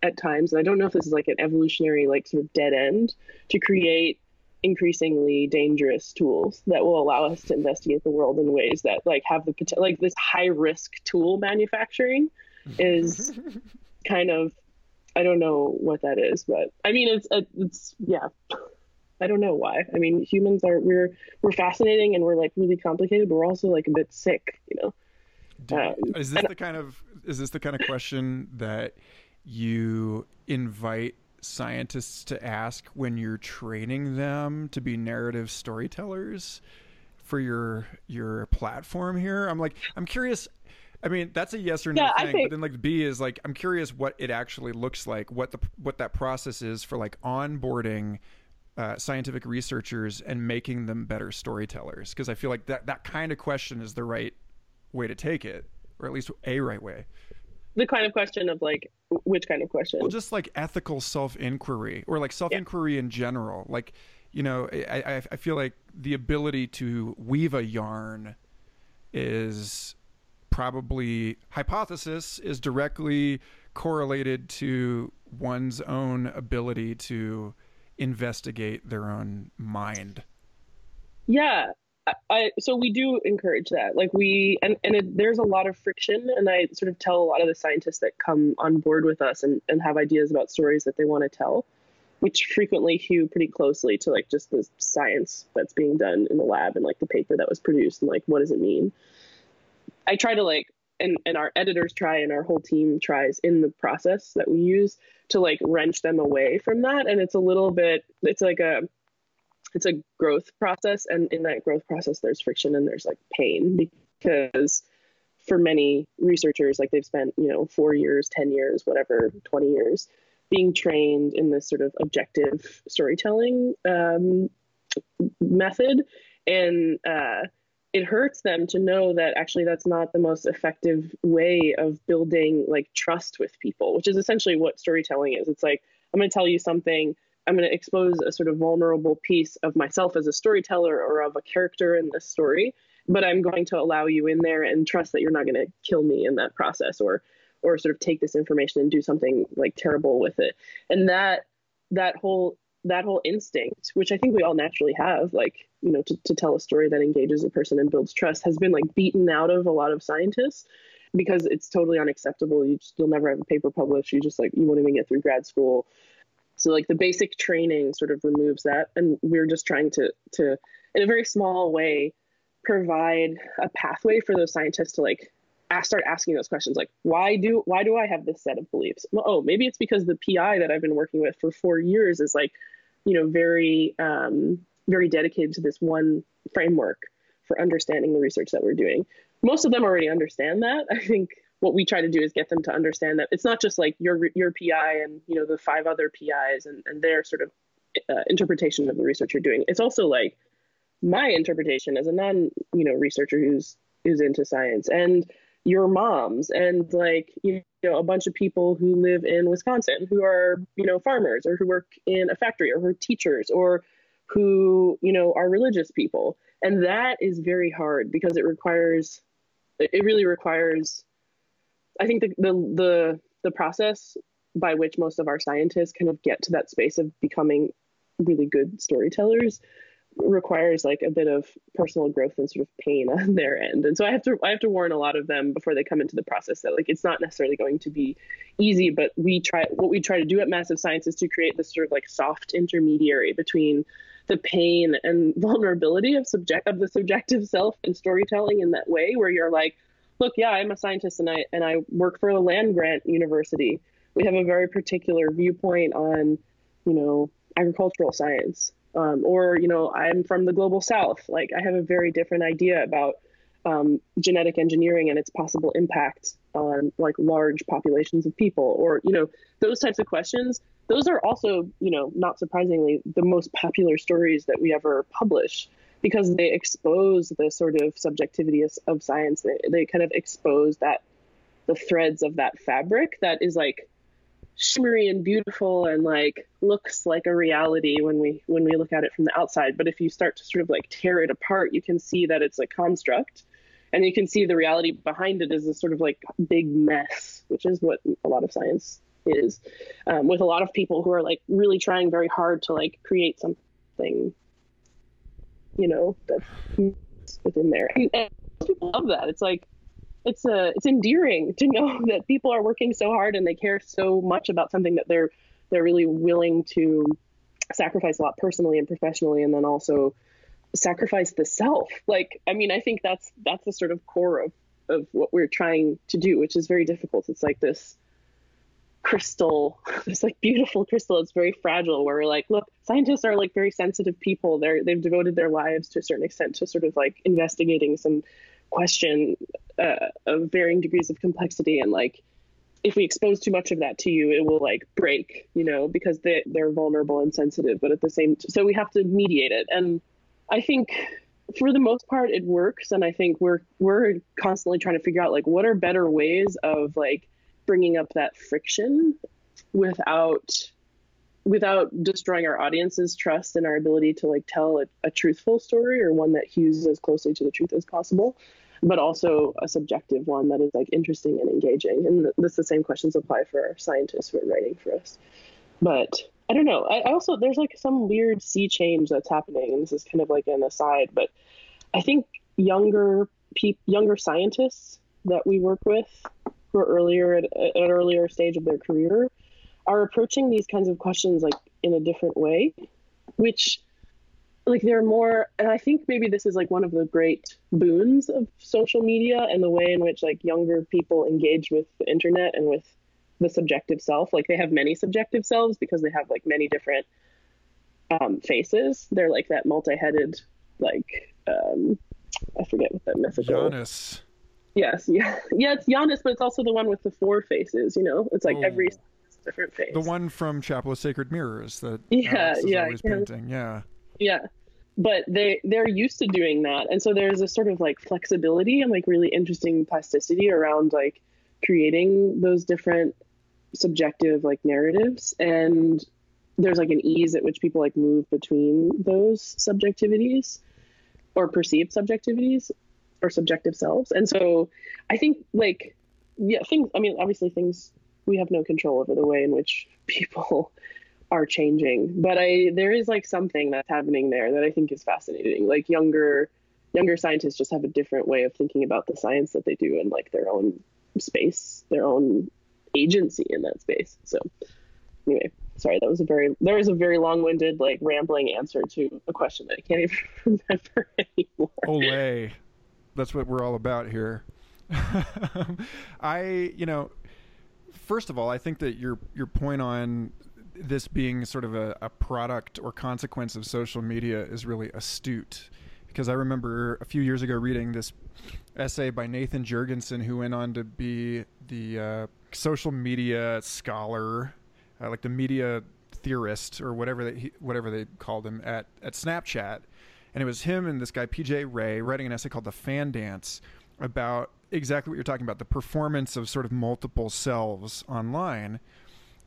at times, and I don't know if this is like an evolutionary like sort of dead end to create increasingly dangerous tools that will allow us to investigate the world in ways that like have the potential like this high risk tool manufacturing is [laughs] kind of I don't know what that is, but I mean, it's it's yeah. I don't know why. I mean, humans are we're we're fascinating and we're like really complicated, but we're also like a bit sick, you know. Um, is this the kind of is this the kind of question that you invite scientists to ask when you're training them to be narrative storytellers for your your platform here? I'm like I'm curious I mean, that's a yes or no yeah, thing. Think... But then like B is like I'm curious what it actually looks like, what the what that process is for like onboarding uh, scientific researchers and making them better storytellers. Because I feel like that that kind of question is the right way to take it, or at least a right way. The kind of question of like which kind of question? Well, just like ethical self inquiry or like self inquiry yeah. in general. Like, you know, I, I feel like the ability to weave a yarn is probably hypothesis is directly correlated to one's own ability to investigate their own mind. Yeah. I, so we do encourage that like we and, and it, there's a lot of friction and i sort of tell a lot of the scientists that come on board with us and, and have ideas about stories that they want to tell which frequently hew pretty closely to like just the science that's being done in the lab and like the paper that was produced and like what does it mean I try to like and and our editors try and our whole team tries in the process that we use to like wrench them away from that. And it's a little bit it's like a it's a growth process. And in that growth process there's friction and there's like pain because for many researchers like they've spent you know 4 years 10 years whatever 20 years being trained in this sort of objective storytelling um, method. And uh, it hurts them to know that actually that's not the most effective way of building like trust with people, which is essentially what storytelling is. It's like, I'm going to tell you something, I'm going to expose a sort of vulnerable piece of myself as a storyteller or of a character in this story, but I'm going to allow you in there and trust that you're not going to kill me in that process or or sort of take this information and do something like terrible with it. And that that whole that whole instinct, which I think we all naturally have, like, you know, to, to tell a story that engages a person and builds trust, has been like beaten out of a lot of scientists because it's totally unacceptable. You just, you'll never have a paper published. You just like, you won't even get through grad school. So like the basic training sort of removes that. And we're just trying to, to, in a very small way, provide a pathway for those scientists to like start asking those questions like why do why do i have this set of beliefs? Well, oh maybe it's because the pi that i've been working with for four years is like you know very um, very dedicated to this one framework for understanding the research that we're doing. Most of them already understand that. [laughs] I think what we try to do is get them to understand that it's not just like your your pi and you know the five other pis and, and their sort of uh, interpretation of the research you're doing. It's also like my interpretation as a non you know researcher who's who's into science. And your moms and like you know a bunch of people who live in Wisconsin who are you know farmers or who work in a factory or who are teachers or who you know are religious people. And that is very hard because it requires it really requires I think the the the, the process by which most of our scientists kind of get to that space of becoming really good storytellers requires like a bit of personal growth and sort of pain [laughs] on their end. And so i have to i have to warn a lot of them before they come into the process that like it's not necessarily going to be easy but we try what we try to do at massive science is to create this sort of like soft intermediary between the pain and [laughs] vulnerability of subject of the subjective self and storytelling in that way where you're like look yeah i'm a scientist and i and i work for a land grant university. We have a very particular viewpoint on you know agricultural science um, or you know i'm from the global south. Like i have a very different idea about um, genetic engineering and its possible impact on like large populations of people or you know those types of questions. Those are also you know not surprisingly the most popular stories that we ever publish because they expose the sort of subjectivity of, of science. They, they kind of expose that the threads of that fabric that is like shimmery and beautiful and like looks like a reality when we when we look at it from the outside. But if you start to sort of like tear it apart you can see that it's a construct. And you can see the reality behind it is a sort of like big mess which is what a lot of science is um, with a lot of people who are like really trying very hard to like create something you know that's within there. And, and people love that. It's like it's a it's endearing to know [laughs] that people are working so hard and they care so much about something that they're they're really willing to sacrifice a lot personally and professionally and then also sacrifice the self. Like i mean i think that's that's the sort of core of of what we're trying to do which is very difficult. It's like this crystal [laughs] this like beautiful crystal. It's very fragile where we're like look scientists are like very sensitive people. They're they've devoted their lives to a certain extent to sort of like investigating some question uh, of varying degrees of complexity and like if we expose too much of that to you it will like break you know because they, they're vulnerable and sensitive but at the same so we have to mediate it. And i think for the most part it works. And i think we're we're constantly trying to figure out like what are better ways of like bringing up that friction without without destroying our audience's trust and our ability to like tell a, a truthful story or one that hews as closely to the truth as possible but also a subjective one that is like interesting and engaging. And this the same questions apply for our scientists who are writing for us. But I don't know. I, also there's like some weird sea change that's happening, and this is kind of like an aside, but I think younger pe- younger scientists that we work with who are earlier at, at an earlier stage of their career are approaching these kinds of questions like in a different way, which like there are more and i think maybe this is like one of the great boons of social media and the way in which like younger people engage with the internet and with the subjective self. Like they have many subjective selves because they have like many different um, faces. They're like that multi-headed like um, i forget what that mythical Janus. yes [laughs] yeah yeah it's Janus but it's also the one with the four faces you know? It's like oh. every different face. the one from chapel of sacred mirrors that yeah yeah, always painting yeah yeah. But they they're used to doing that. And so there's a sort of like flexibility and like really interesting plasticity around like creating those different subjective like narratives. And there's like an ease at which people like move between those subjectivities or perceived subjectivities or subjective selves. And so i think like yeah things i mean obviously things we have no control over the way in which [laughs] people are changing but i there is like something that's happening there that i think is fascinating. Like younger younger scientists just have a different way of thinking about the science that they do in like their own space their own agency in that space. So anyway sorry that was a very there was a very long-winded like rambling answer to a question that i can't even [laughs] remember anymore. Oh, Olay. that's what we're all about here. [laughs] I you know first of all i think that your your point on this being sort of a, a product or consequence of social media is really astute. Because I remember a few years ago reading this essay by Nathan Jurgenson, who went on to be the uh, social media scholar, uh, like the media theorist or whatever they whatever they called him at at Snapchat, and it was him and this guy PJ Rey writing an essay called "The Fan Dance" about exactly what you're talking about, the performance of sort of multiple selves online,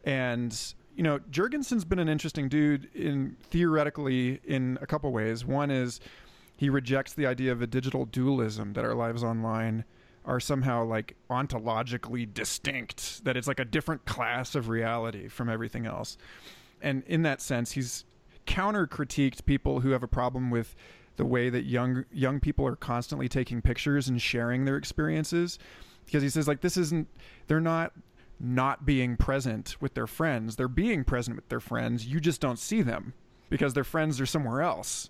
and you know, Jurgenson's been an interesting dude in theoretically in a couple ways. One is he rejects the idea of a digital dualism that our lives online are somehow like ontologically distinct, that it's like a different class of reality from everything else. And in that sense, he's counter critiqued people who have a problem with the way that young young people are constantly taking pictures and sharing their experiences because he says like this isn't they're not not being present with their friends. They're being present with their friends. You just don't see them. because their friends are somewhere else.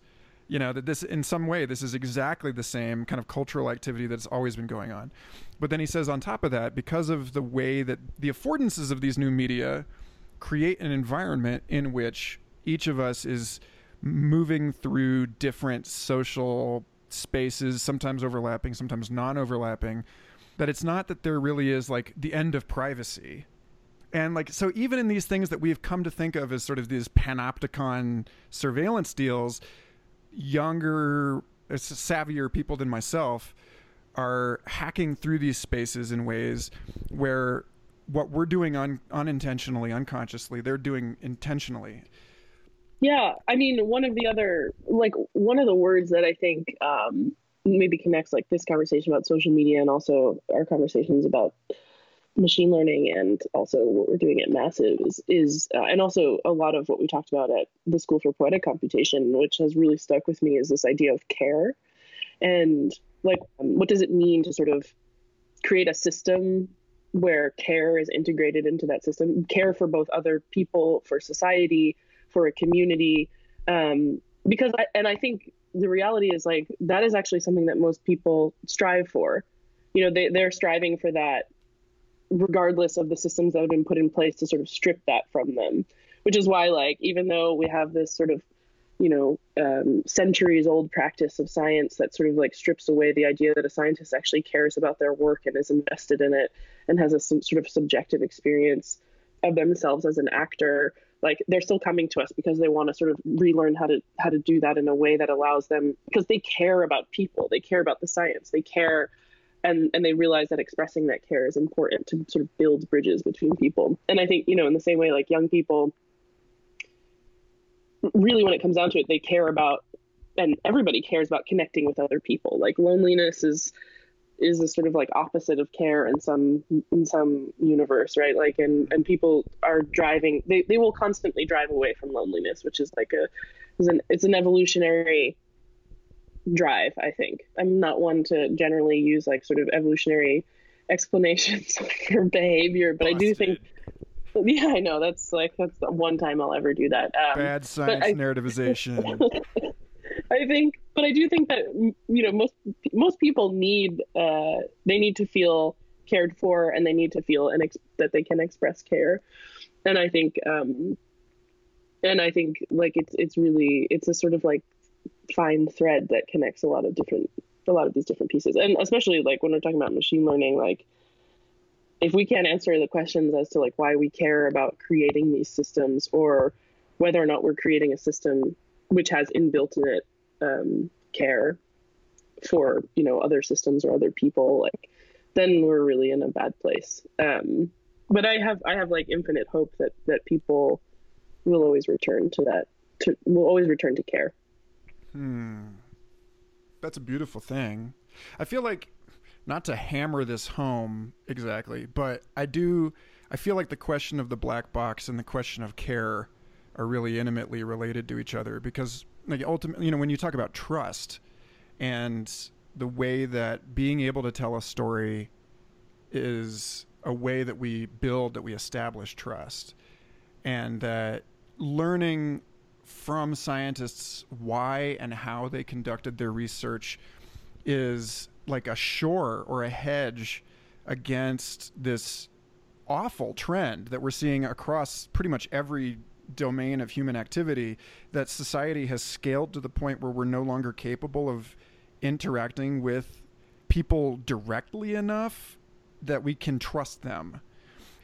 You know, that this, in some way, this is exactly the same kind of cultural activity that's always been going on. But then he says, on top of that, because of the way that the affordances of these new media create an environment in which each of us is moving through different social spaces, sometimes overlapping, sometimes non overlapping, that it's not that there really is like the end of privacy. And like, so even in these things that we've come to think of as sort of these panopticon surveillance deals, younger, uh, savvier people than myself are hacking through these spaces in ways where what we're doing un- unintentionally, unconsciously, they're doing intentionally. Yeah, I mean, one of the other, like, one of the words that I think um, maybe connects like this conversation about social media and also our conversations about machine learning and also what we're doing at Massive is, is uh, and also a lot of what we talked about at the School for Poetic Computation, which has really stuck with me, is this idea of care, and like, um, what does it mean to sort of create a system where care is integrated into that system, care for both other people, for society, for a community. Um, because I, and I think the reality is like that is actually something that most people strive for. You know, they, they're striving for that regardless of the systems that have been put in place to sort of strip that from them. Which is why, like, even though we have this sort of you know um, centuries old practice of science that sort of like strips away the idea that a scientist actually cares about their work and is invested in it and has a some sort of subjective experience of themselves as an actor like they're still coming to us because they want to sort of relearn how to how to do that in a way that allows them because they care about people they care about the science they care and and they realize that expressing that care is important to sort of build bridges between people. And i think you know in the same way like young people really when it comes down to it they care about and everybody cares about connecting with other people. Like loneliness is is a sort of like opposite of care in some in some universe right? Like and and people are driving they, they will constantly drive away from loneliness which is like a is an it's an evolutionary drive i think. I'm not one to generally use like sort of evolutionary explanations [laughs] for behavior but Busted. i do think yeah i know that's like that's the one time i'll ever do that. Um, bad science I, [laughs] narrativization [laughs] I think, but I do think that you know most most people need uh, they need to feel cared for and they need to feel and ex- that they can express care, and I think um, and I think like it's it's really it's a sort of like fine thread that connects a lot of different a lot of these different pieces, and especially like when we're talking about machine learning, like if we can't answer the questions as to like why we care about creating these systems or whether or not we're creating a system which has inbuilt in it um, care for you know other systems or other people like then we're really in a bad place. Um, but i have i have like infinite hope that that people will always return to that to will always return to care. Hmm. That's a beautiful thing. I feel like not to hammer this home exactly but i do i feel like the question of the black box and the question of care are really intimately related to each other because like ultimately you know when you talk about trust and the way that being able to tell a story is a way that we build that we establish trust and that learning from scientists why and how they conducted their research is like a shore or a hedge against this awful trend that we're seeing across pretty much every domain of human activity that society has scaled to the point where we're no longer capable of interacting with people directly enough that we can trust them.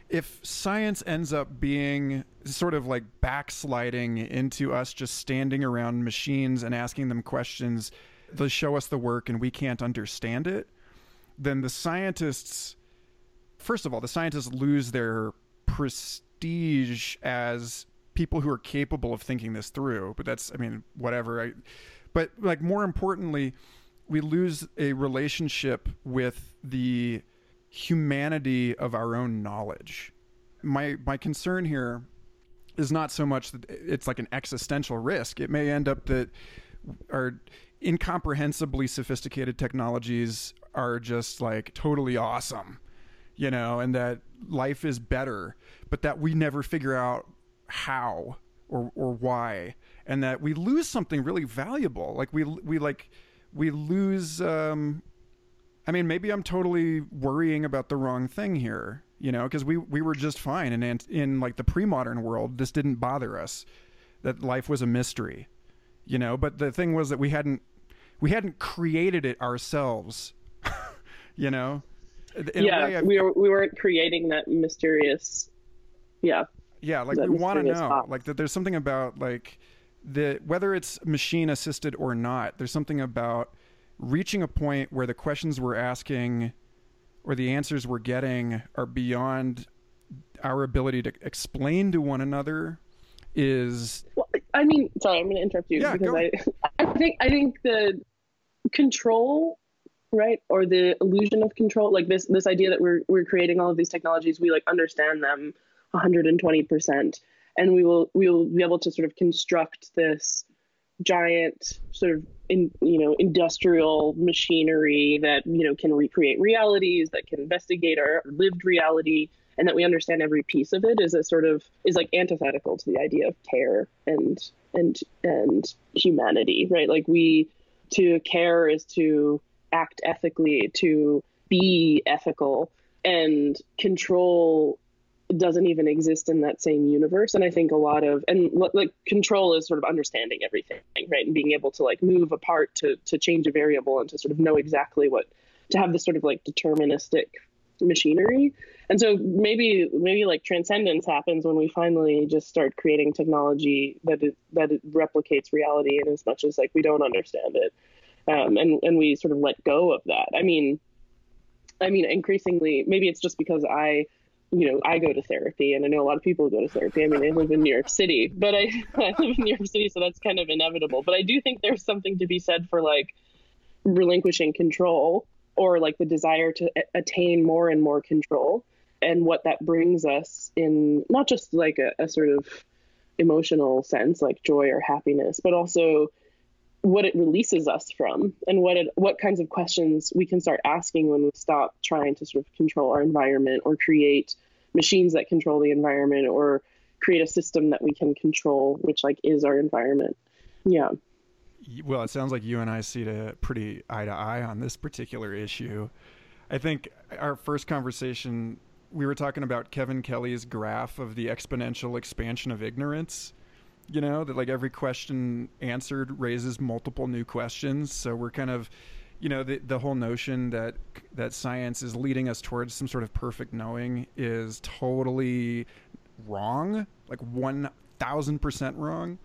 If science ends up being sort of like backsliding into us just standing around machines and asking them questions, they show us the work and we can't understand it, then the scientists, first of all, the scientists lose their prestige as people who are capable of thinking this through. But that's, I mean, whatever. I, but like more importantly, we lose a relationship with the humanity of our own knowledge. My my concern here is not so much that it's like an existential risk. It may end up that our incomprehensibly sophisticated technologies are just like totally awesome, you know, and that life is better, but that we never figure out how or or why, and that we lose something really valuable. Like we we like we lose. Um, I mean, maybe I'm totally worrying about the wrong thing here, you know, because we we were just fine, and in, in like the pre-modern world, this didn't bother us. That life was a mystery, you know. But the thing was that we hadn't we hadn't created it ourselves, [laughs] you know. In yeah, we were we weren't creating that mysterious. Yeah. Yeah, like we want to know, like that. There's something about like the whether it's machine assisted or not. There's something about reaching a point where the questions we're asking or the answers we're getting are beyond our ability to explain to one another is well, I mean sorry I'm going to interrupt you yeah, because I [laughs] I think I think the control right or the illusion of control like this this idea that we're we're creating all of these technologies we like understand them 120% and we will we will be able to sort of construct this giant sort of in you know industrial machinery that you know can recreate realities that can investigate our lived reality and that we understand every piece of it is a sort of is like antithetical to the idea of care and and and humanity right? Like we to care is to act ethically to be ethical and control doesn't even exist in that same universe. And i think a lot of and like control is sort of understanding everything right? And being able to like move apart to to change a variable and to sort of know exactly what to have this sort of like deterministic machinery. And so maybe maybe like transcendence happens when we finally just start creating technology that it, that it replicates reality in as much as like we don't understand it. Um, and and we sort of let go of that. I mean i mean increasingly maybe it's just because i you know, I go to therapy and I know a lot of people go to therapy. I mean, I live in New York City, but I, [laughs] I live in New York City, so that's kind of inevitable. But I do think there's something to be said for like relinquishing control or like the desire to a- attain more and more control and what that brings us in not just like a, a sort of emotional sense, like joy or happiness, but also what it releases us from and what it what kinds of questions we can start asking when we stop trying to sort of control our environment or create machines that control the environment or create a system that we can control which like is our environment. Yeah. Well it sounds like you and i see a uh, pretty eye to eye on this particular issue. I think our first conversation we were talking about kevin kelly's graph of the exponential expansion of ignorance you know that like every question answered raises multiple new questions. So we're kind of you know the the whole notion that that science is leading us towards some sort of perfect knowing is totally wrong like 1000% wrong.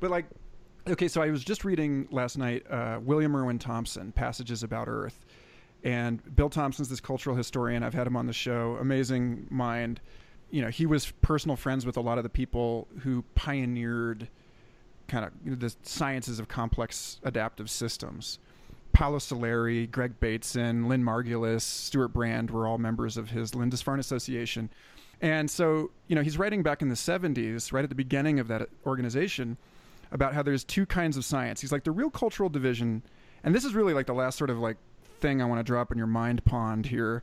But like okay so i was just reading last night uh, william irwin thompson passages about earth. And bill thompson's this cultural historian. I've had him on the show. Amazing mind you know, he was personal friends with a lot of the people who pioneered kind of the sciences of complex adaptive systems. Paolo Soleri, Greg Bateson, Lynn Margulis, Stuart Brand were all members of his Lindisfarne Association. And so, you know, he's writing back in the 70s, right at the beginning of that organization, about how there's two kinds of science. He's like the real cultural division, and this is really like the last sort of like thing I want to drop in your mind pond here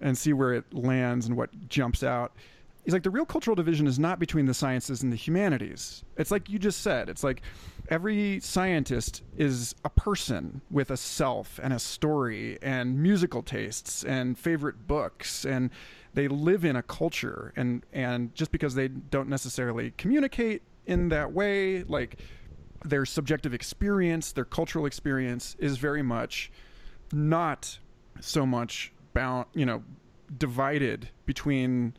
and see where it lands and what jumps out he's like the real cultural division is not between the sciences and the humanities. It's like you just said it's like every scientist is a person with a self and a story and musical tastes and favorite books and they live in a culture and and just because they don't necessarily communicate in that way like their subjective experience their cultural experience is very much not so much bound you know divided between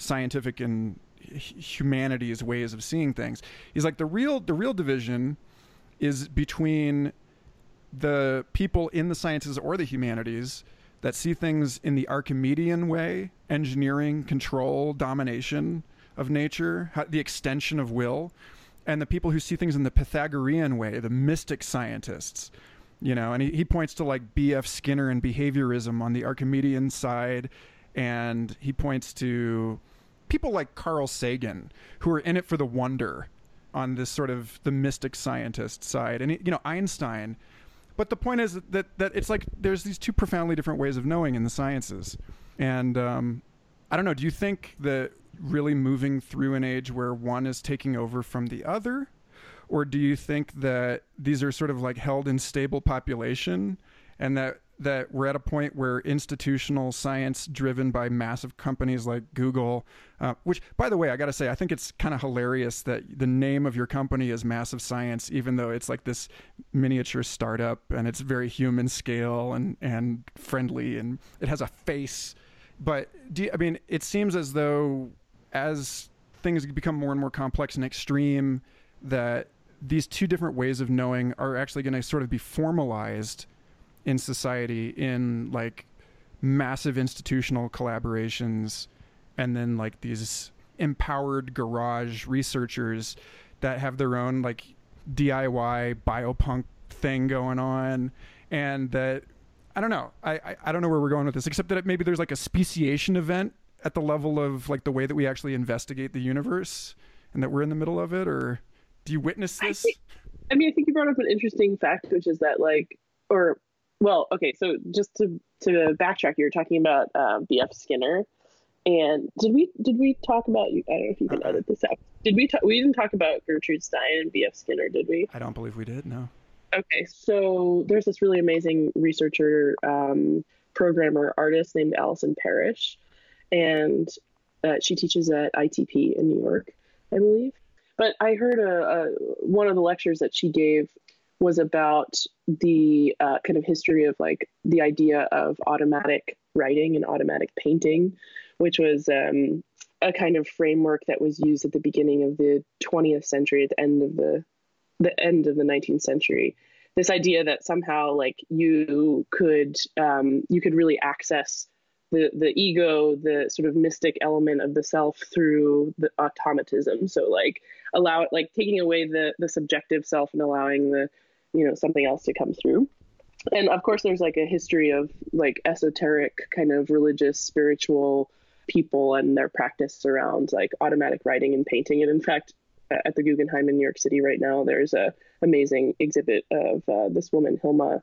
scientific and humanity's ways of seeing things. He's like the real the real division is between the people in the sciences or the humanities that see things in the Archimedean way, engineering, control, domination of nature, the extension of will, and the people who see things in the Pythagorean way, the mystic scientists. You know, and he, he points to like B.F. Skinner and behaviorism on the Archimedean side, and he points to people like Carl Sagan who are in it for the wonder on this sort of the mystic scientist side, and you know Einstein. But the point is that that it's like there's these two profoundly different ways of knowing in the sciences, and um, I don't know. Do you think that really moving through an age where one is taking over from the other? Or do you think that these are sort of like held in stable population and that that we're at a point where institutional science driven by massive companies like Google, uh, which, by the way, I got to say, I think it's kind of hilarious that the name of your company is Massive Science, even though it's like this miniature startup and it's very human scale and, and friendly and it has a face. But you, I mean, it seems as though as things become more and more complex and extreme, that these two different ways of knowing are actually going to sort of be formalized in society in like massive institutional collaborations and then like these empowered garage researchers that have their own like DIY biopunk thing going on and that I don't know. I, I, I don't know where we're going with this, except that maybe there's like a speciation event at the level of like the way that we actually investigate the universe and that we're in the middle of it or do you witness this? I, think, I mean, I think you brought up an interesting fact, which is that like, or well, okay, so just to to backtrack, you were talking about uh, B.F. Skinner, and did we did we talk about? you? I don't know if you can uh edit this out. Did we talk? We didn't talk about Gertrude Stein and B.F. Skinner, did we? I don't believe we did. No. Okay, so there's this really amazing researcher, um, programmer, artist named Allison Parrish, and uh, she teaches at ITP in New York, I believe. But I heard a, a, one of the lectures that she gave was about the uh, kind of history of like the idea of automatic writing and automatic painting, which was um, a kind of framework that was used at the beginning of the 20th century, at the end of the the end of the 19th century. This idea that somehow like you could um, you could really access the the ego, the sort of mystic element of the self through the automatism. So like allow like taking away the the subjective self and allowing the you know something else to come through. And of course there's like a history of like esoteric kind of religious spiritual people and their practice around like automatic writing and painting. And in fact at the guggenheim in new york city right now there's a amazing exhibit of uh, this woman hilma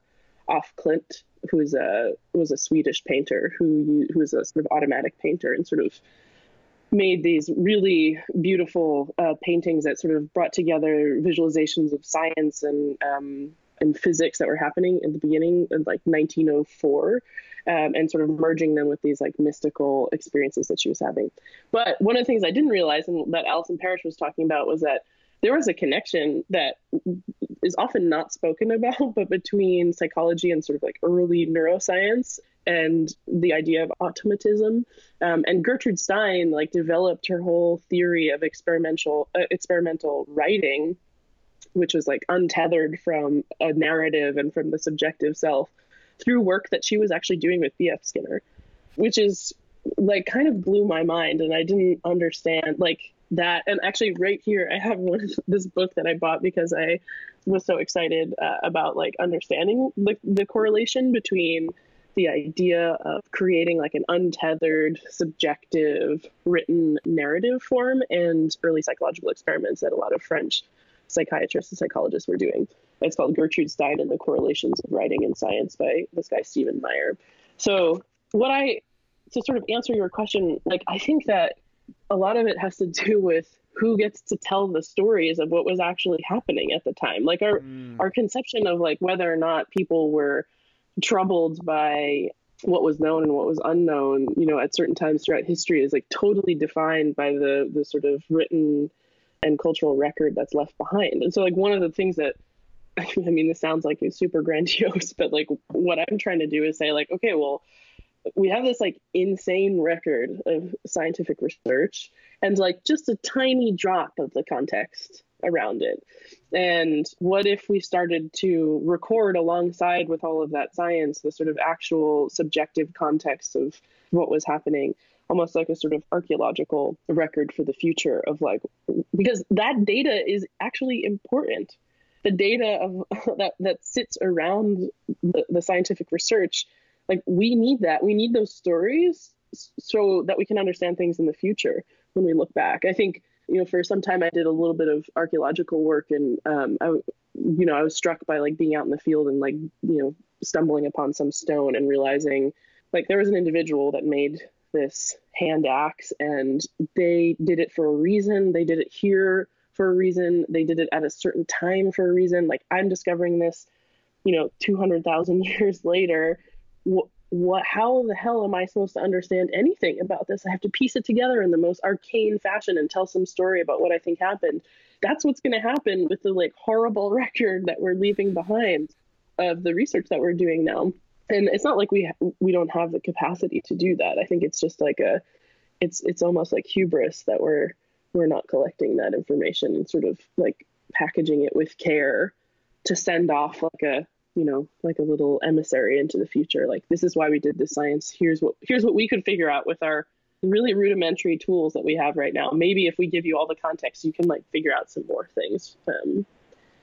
klint who's a was a swedish painter who who was a sort of automatic painter and sort of made these really beautiful uh, paintings that sort of brought together visualizations of science and um, and physics that were happening in the beginning of like 1904 um, and sort of merging them with these like mystical experiences that she was having. But one of the things i didn't realize and that allison parrish was talking about was that there was a connection that is often not spoken about but between psychology and sort of like early neuroscience and the idea of automatism. Um, and Gertrude Stein like developed her whole theory of experimental uh, experimental writing, which was like untethered from a narrative and from the subjective self, through work that she was actually doing with B.F. Skinner, which is like kind of blew my mind, and I didn't understand like that. And actually, right here, I have one this book that I bought because I was so excited uh, about like understanding the, the correlation between the idea of creating like an untethered, subjective, written narrative form and early psychological experiments that a lot of French psychiatrists and psychologists were doing. It's called Gertrude Stein and the Correlations of Writing and Science by this guy, Steven Meyer. So, what I, to sort of answer your question, like, I think that a lot of it has to do with who gets to tell the stories of what was actually happening at the time. Like, our, mm. our conception of like whether or not people were troubled by what was known and what was unknown, you know, at certain times throughout history is like totally defined by the the sort of written and cultural record that's left behind. And so like one of the things that [laughs] I mean this sounds like it's super grandiose, [laughs] but like what I'm trying to do is say like, okay, well, we have this like insane record of scientific research and like just a tiny drop of the context around it. And what if we started to record alongside with all of that science the sort of actual subjective context of what was happening, almost like a sort of archaeological record for the future of like, because that data is actually important. The data of [laughs] that that sits around the, the scientific research, like we need that. We need those stories so that we can understand things in the future when we look back. I think you know, for some time I did a little bit of archaeological work and um, I, you know, I was struck by like being out in the field and like, you know, stumbling upon some stone and realizing like there was an individual that made this hand axe and they did it for a reason. They did it here for a reason. They did it at a certain time for a reason. Like I'm discovering this, you know, 200,000 [laughs] years later. What, how the hell am I supposed to understand anything about this? I have to piece it together in the most arcane fashion and tell some story about what I think happened. That's what's going to happen with the like horrible [laughs] record that we're leaving behind of the research that we're doing now. And it's not like we we don't have the capacity to do that. I think it's just like a it's it's almost like hubris that we're we're not collecting that information and sort of like packaging it with care to send off like a you know like a little emissary into the future. Like this is why we did this science. Here's what here's what we could figure out with our really rudimentary tools that we have right now. Maybe if we give you all the context you can like figure out some more things um,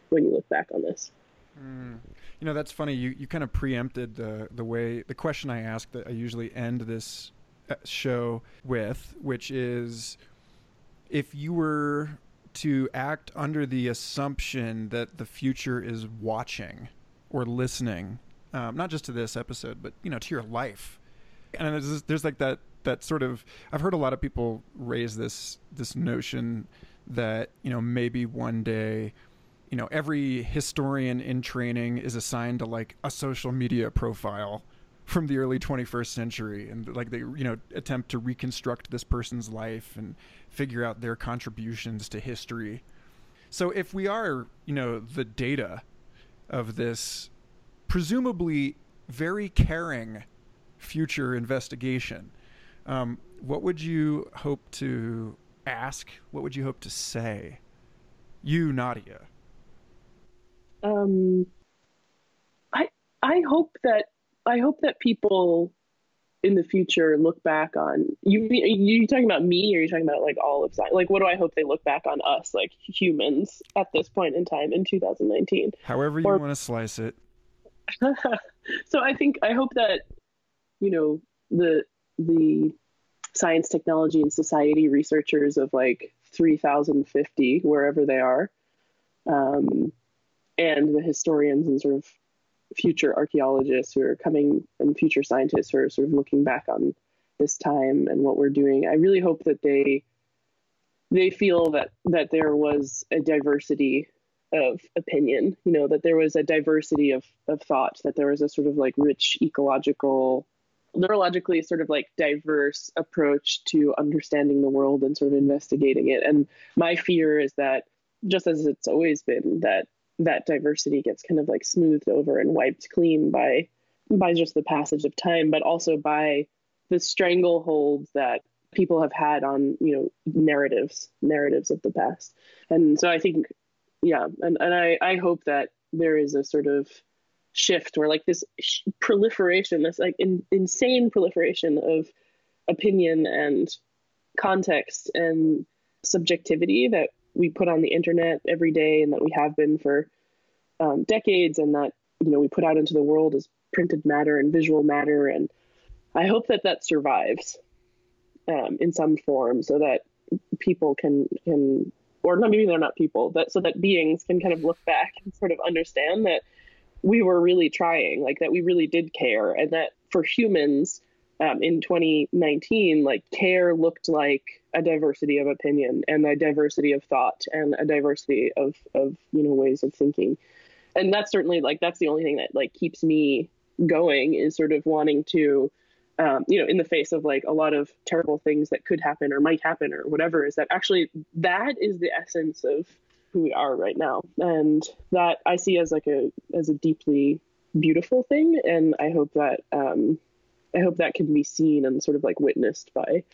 when you look back on this. Mm. you know that's funny. You, you kind of preempted the the way the question i ask that i usually end this uh, show with which is if you were to act under the assumption that the future is watching or listening, um, not just to this episode, but you know, to your life, and there's, there's like that that sort of I've heard a lot of people raise this this notion that you know maybe one day you know every historian in training is assigned to like a social media profile from the early 21st century and like they you know attempt to reconstruct this person's life and figure out their contributions to history. So if we are you know the data of this presumably very caring future investigation. Um, what would you hope to ask? What would you hope to say? You Nadja. Um i i hope that I hope that people in the future look back on you. You talking about me, or you talking about like all of science? Like, what do I hope they look back on us, like humans, at this point in time in 2019? However you or, want to slice it. [laughs] so I think I hope that you know the the science, technology, and society researchers of like 3050 wherever they are, um, and the historians and sort of future archaeologists who are coming and future scientists who are sort of looking back on this time and what we're doing. I really hope that they they feel that that there was a diversity of opinion, you know, that there was a diversity of of thought, that there was a sort of like rich ecological neurologically sort of like diverse approach to understanding the world and sort of investigating it. And my fear is that just as it's always been that that diversity gets kind of like smoothed over and wiped clean by by just the passage of time, but also by the stranglehold that people have had on you know narratives narratives of the past. And so i think yeah and, and i i hope that there is a sort of shift where like this proliferation this like in, insane proliferation of opinion and context and subjectivity that we put on the internet every day and that we have been for um, decades and that you know we put out into the world as printed matter and visual matter. And i hope that that survives um, in some form so that people can can or not maybe they're not people but so that beings can kind of look back and sort of understand that we were really trying like that we really did care and that for humans um, in 2019, like care looked like a diversity of opinion and a diversity of thought and a diversity of, of you know ways of thinking, and that's certainly like that's the only thing that like keeps me going is sort of wanting to, um, you know, in the face of like a lot of terrible things that could happen or might happen or whatever, is that actually that is the essence of who we are right now, and that I see as like a as a deeply beautiful thing, and I hope that. Um, I hope that can be seen and sort of like witnessed by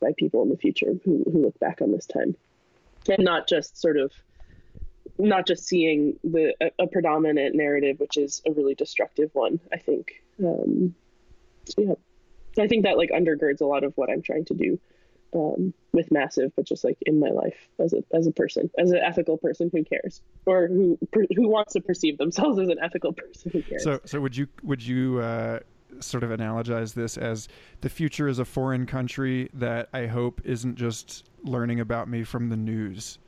by people in the future who, who look back on this time. And not just sort of not just seeing the a, a predominant narrative which is a really destructive one i think. Um, yeah. I think that like undergirds a lot of what i'm trying to do um, with massive but just like in my life as a as a person as an ethical person who cares or who who wants to perceive themselves as an ethical person who cares. So so would you would you uh sort of analogize this as the future is a foreign country that I hope isn't just learning about me from the news.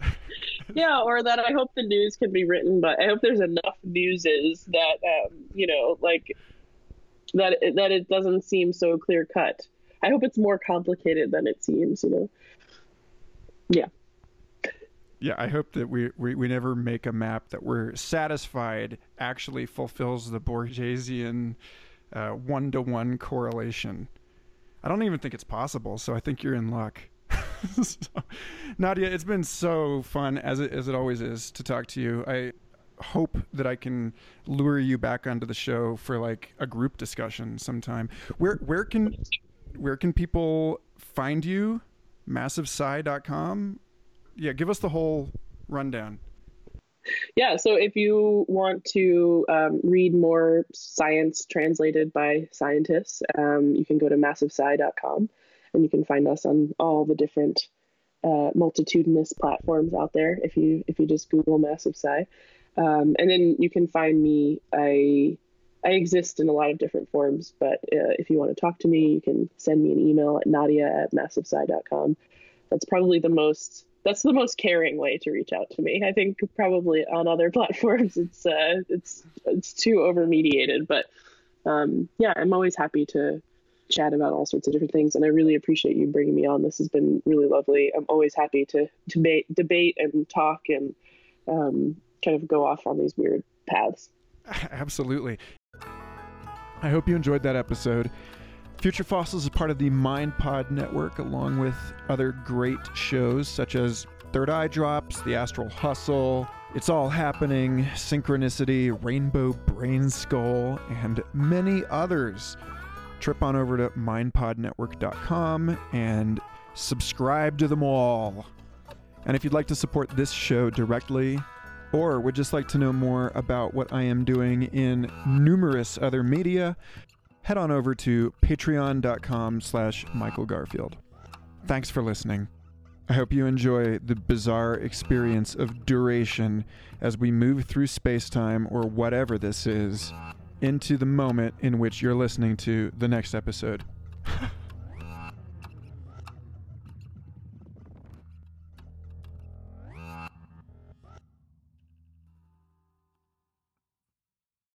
[laughs] yeah, or that I hope the news can be written, but I hope there's enough newses that um, you know, like that that it doesn't seem so clear cut. I hope it's more complicated than it seems. You know. Yeah. Yeah, I hope that we, we, we never make a map that we're satisfied actually fulfills the Borgesian one to one correlation. I don't even think it's possible, so I think you're in luck. [laughs] so, Nadja, it's been so fun as it as it always is to talk to you. I hope that I can lure you back onto the show for like a group discussion sometime. Where where can where can people find you? MassiveSci.com. Yeah, give us the whole rundown. Yeah, so if you want to um, read more science translated by scientists, um, you can go to massivesci.com and you can find us on all the different uh, multitudinous platforms out there if you if you just Google Massive Sci. Um, and then you can find me. I I exist in a lot of different forms, but uh, if you want to talk to me, you can send me an email at nadja at massivesci.com. That's probably the most that's the most caring way to reach out to me. I think probably on other [laughs] platforms it's uh, it's it's too over mediated, but um, yeah, I'm always happy to chat about all sorts of different things, and I really appreciate you bringing me on. This has been really lovely. I'm always happy to debate debate and talk and um, kind of go off on these weird paths. [laughs] Absolutely. I hope you enjoyed that episode. Future Fossils is part of the MindPod network, along with other great shows such as Third Eye Drops, The Astral Hustle, It's All Happening, Synchronicity, Rainbow Brain Skull, and many others. Trip on over to mindpodnetwork.com and subscribe to them all. And if you'd like to support this show directly, or would just like to know more about what I am doing in numerous other media, head on over to patreon.com slash Michael Garfield. Thanks for listening. I hope you enjoy the bizarre experience of duration as we move through space-time or whatever this is into the moment in which you're listening to the next episode. [laughs]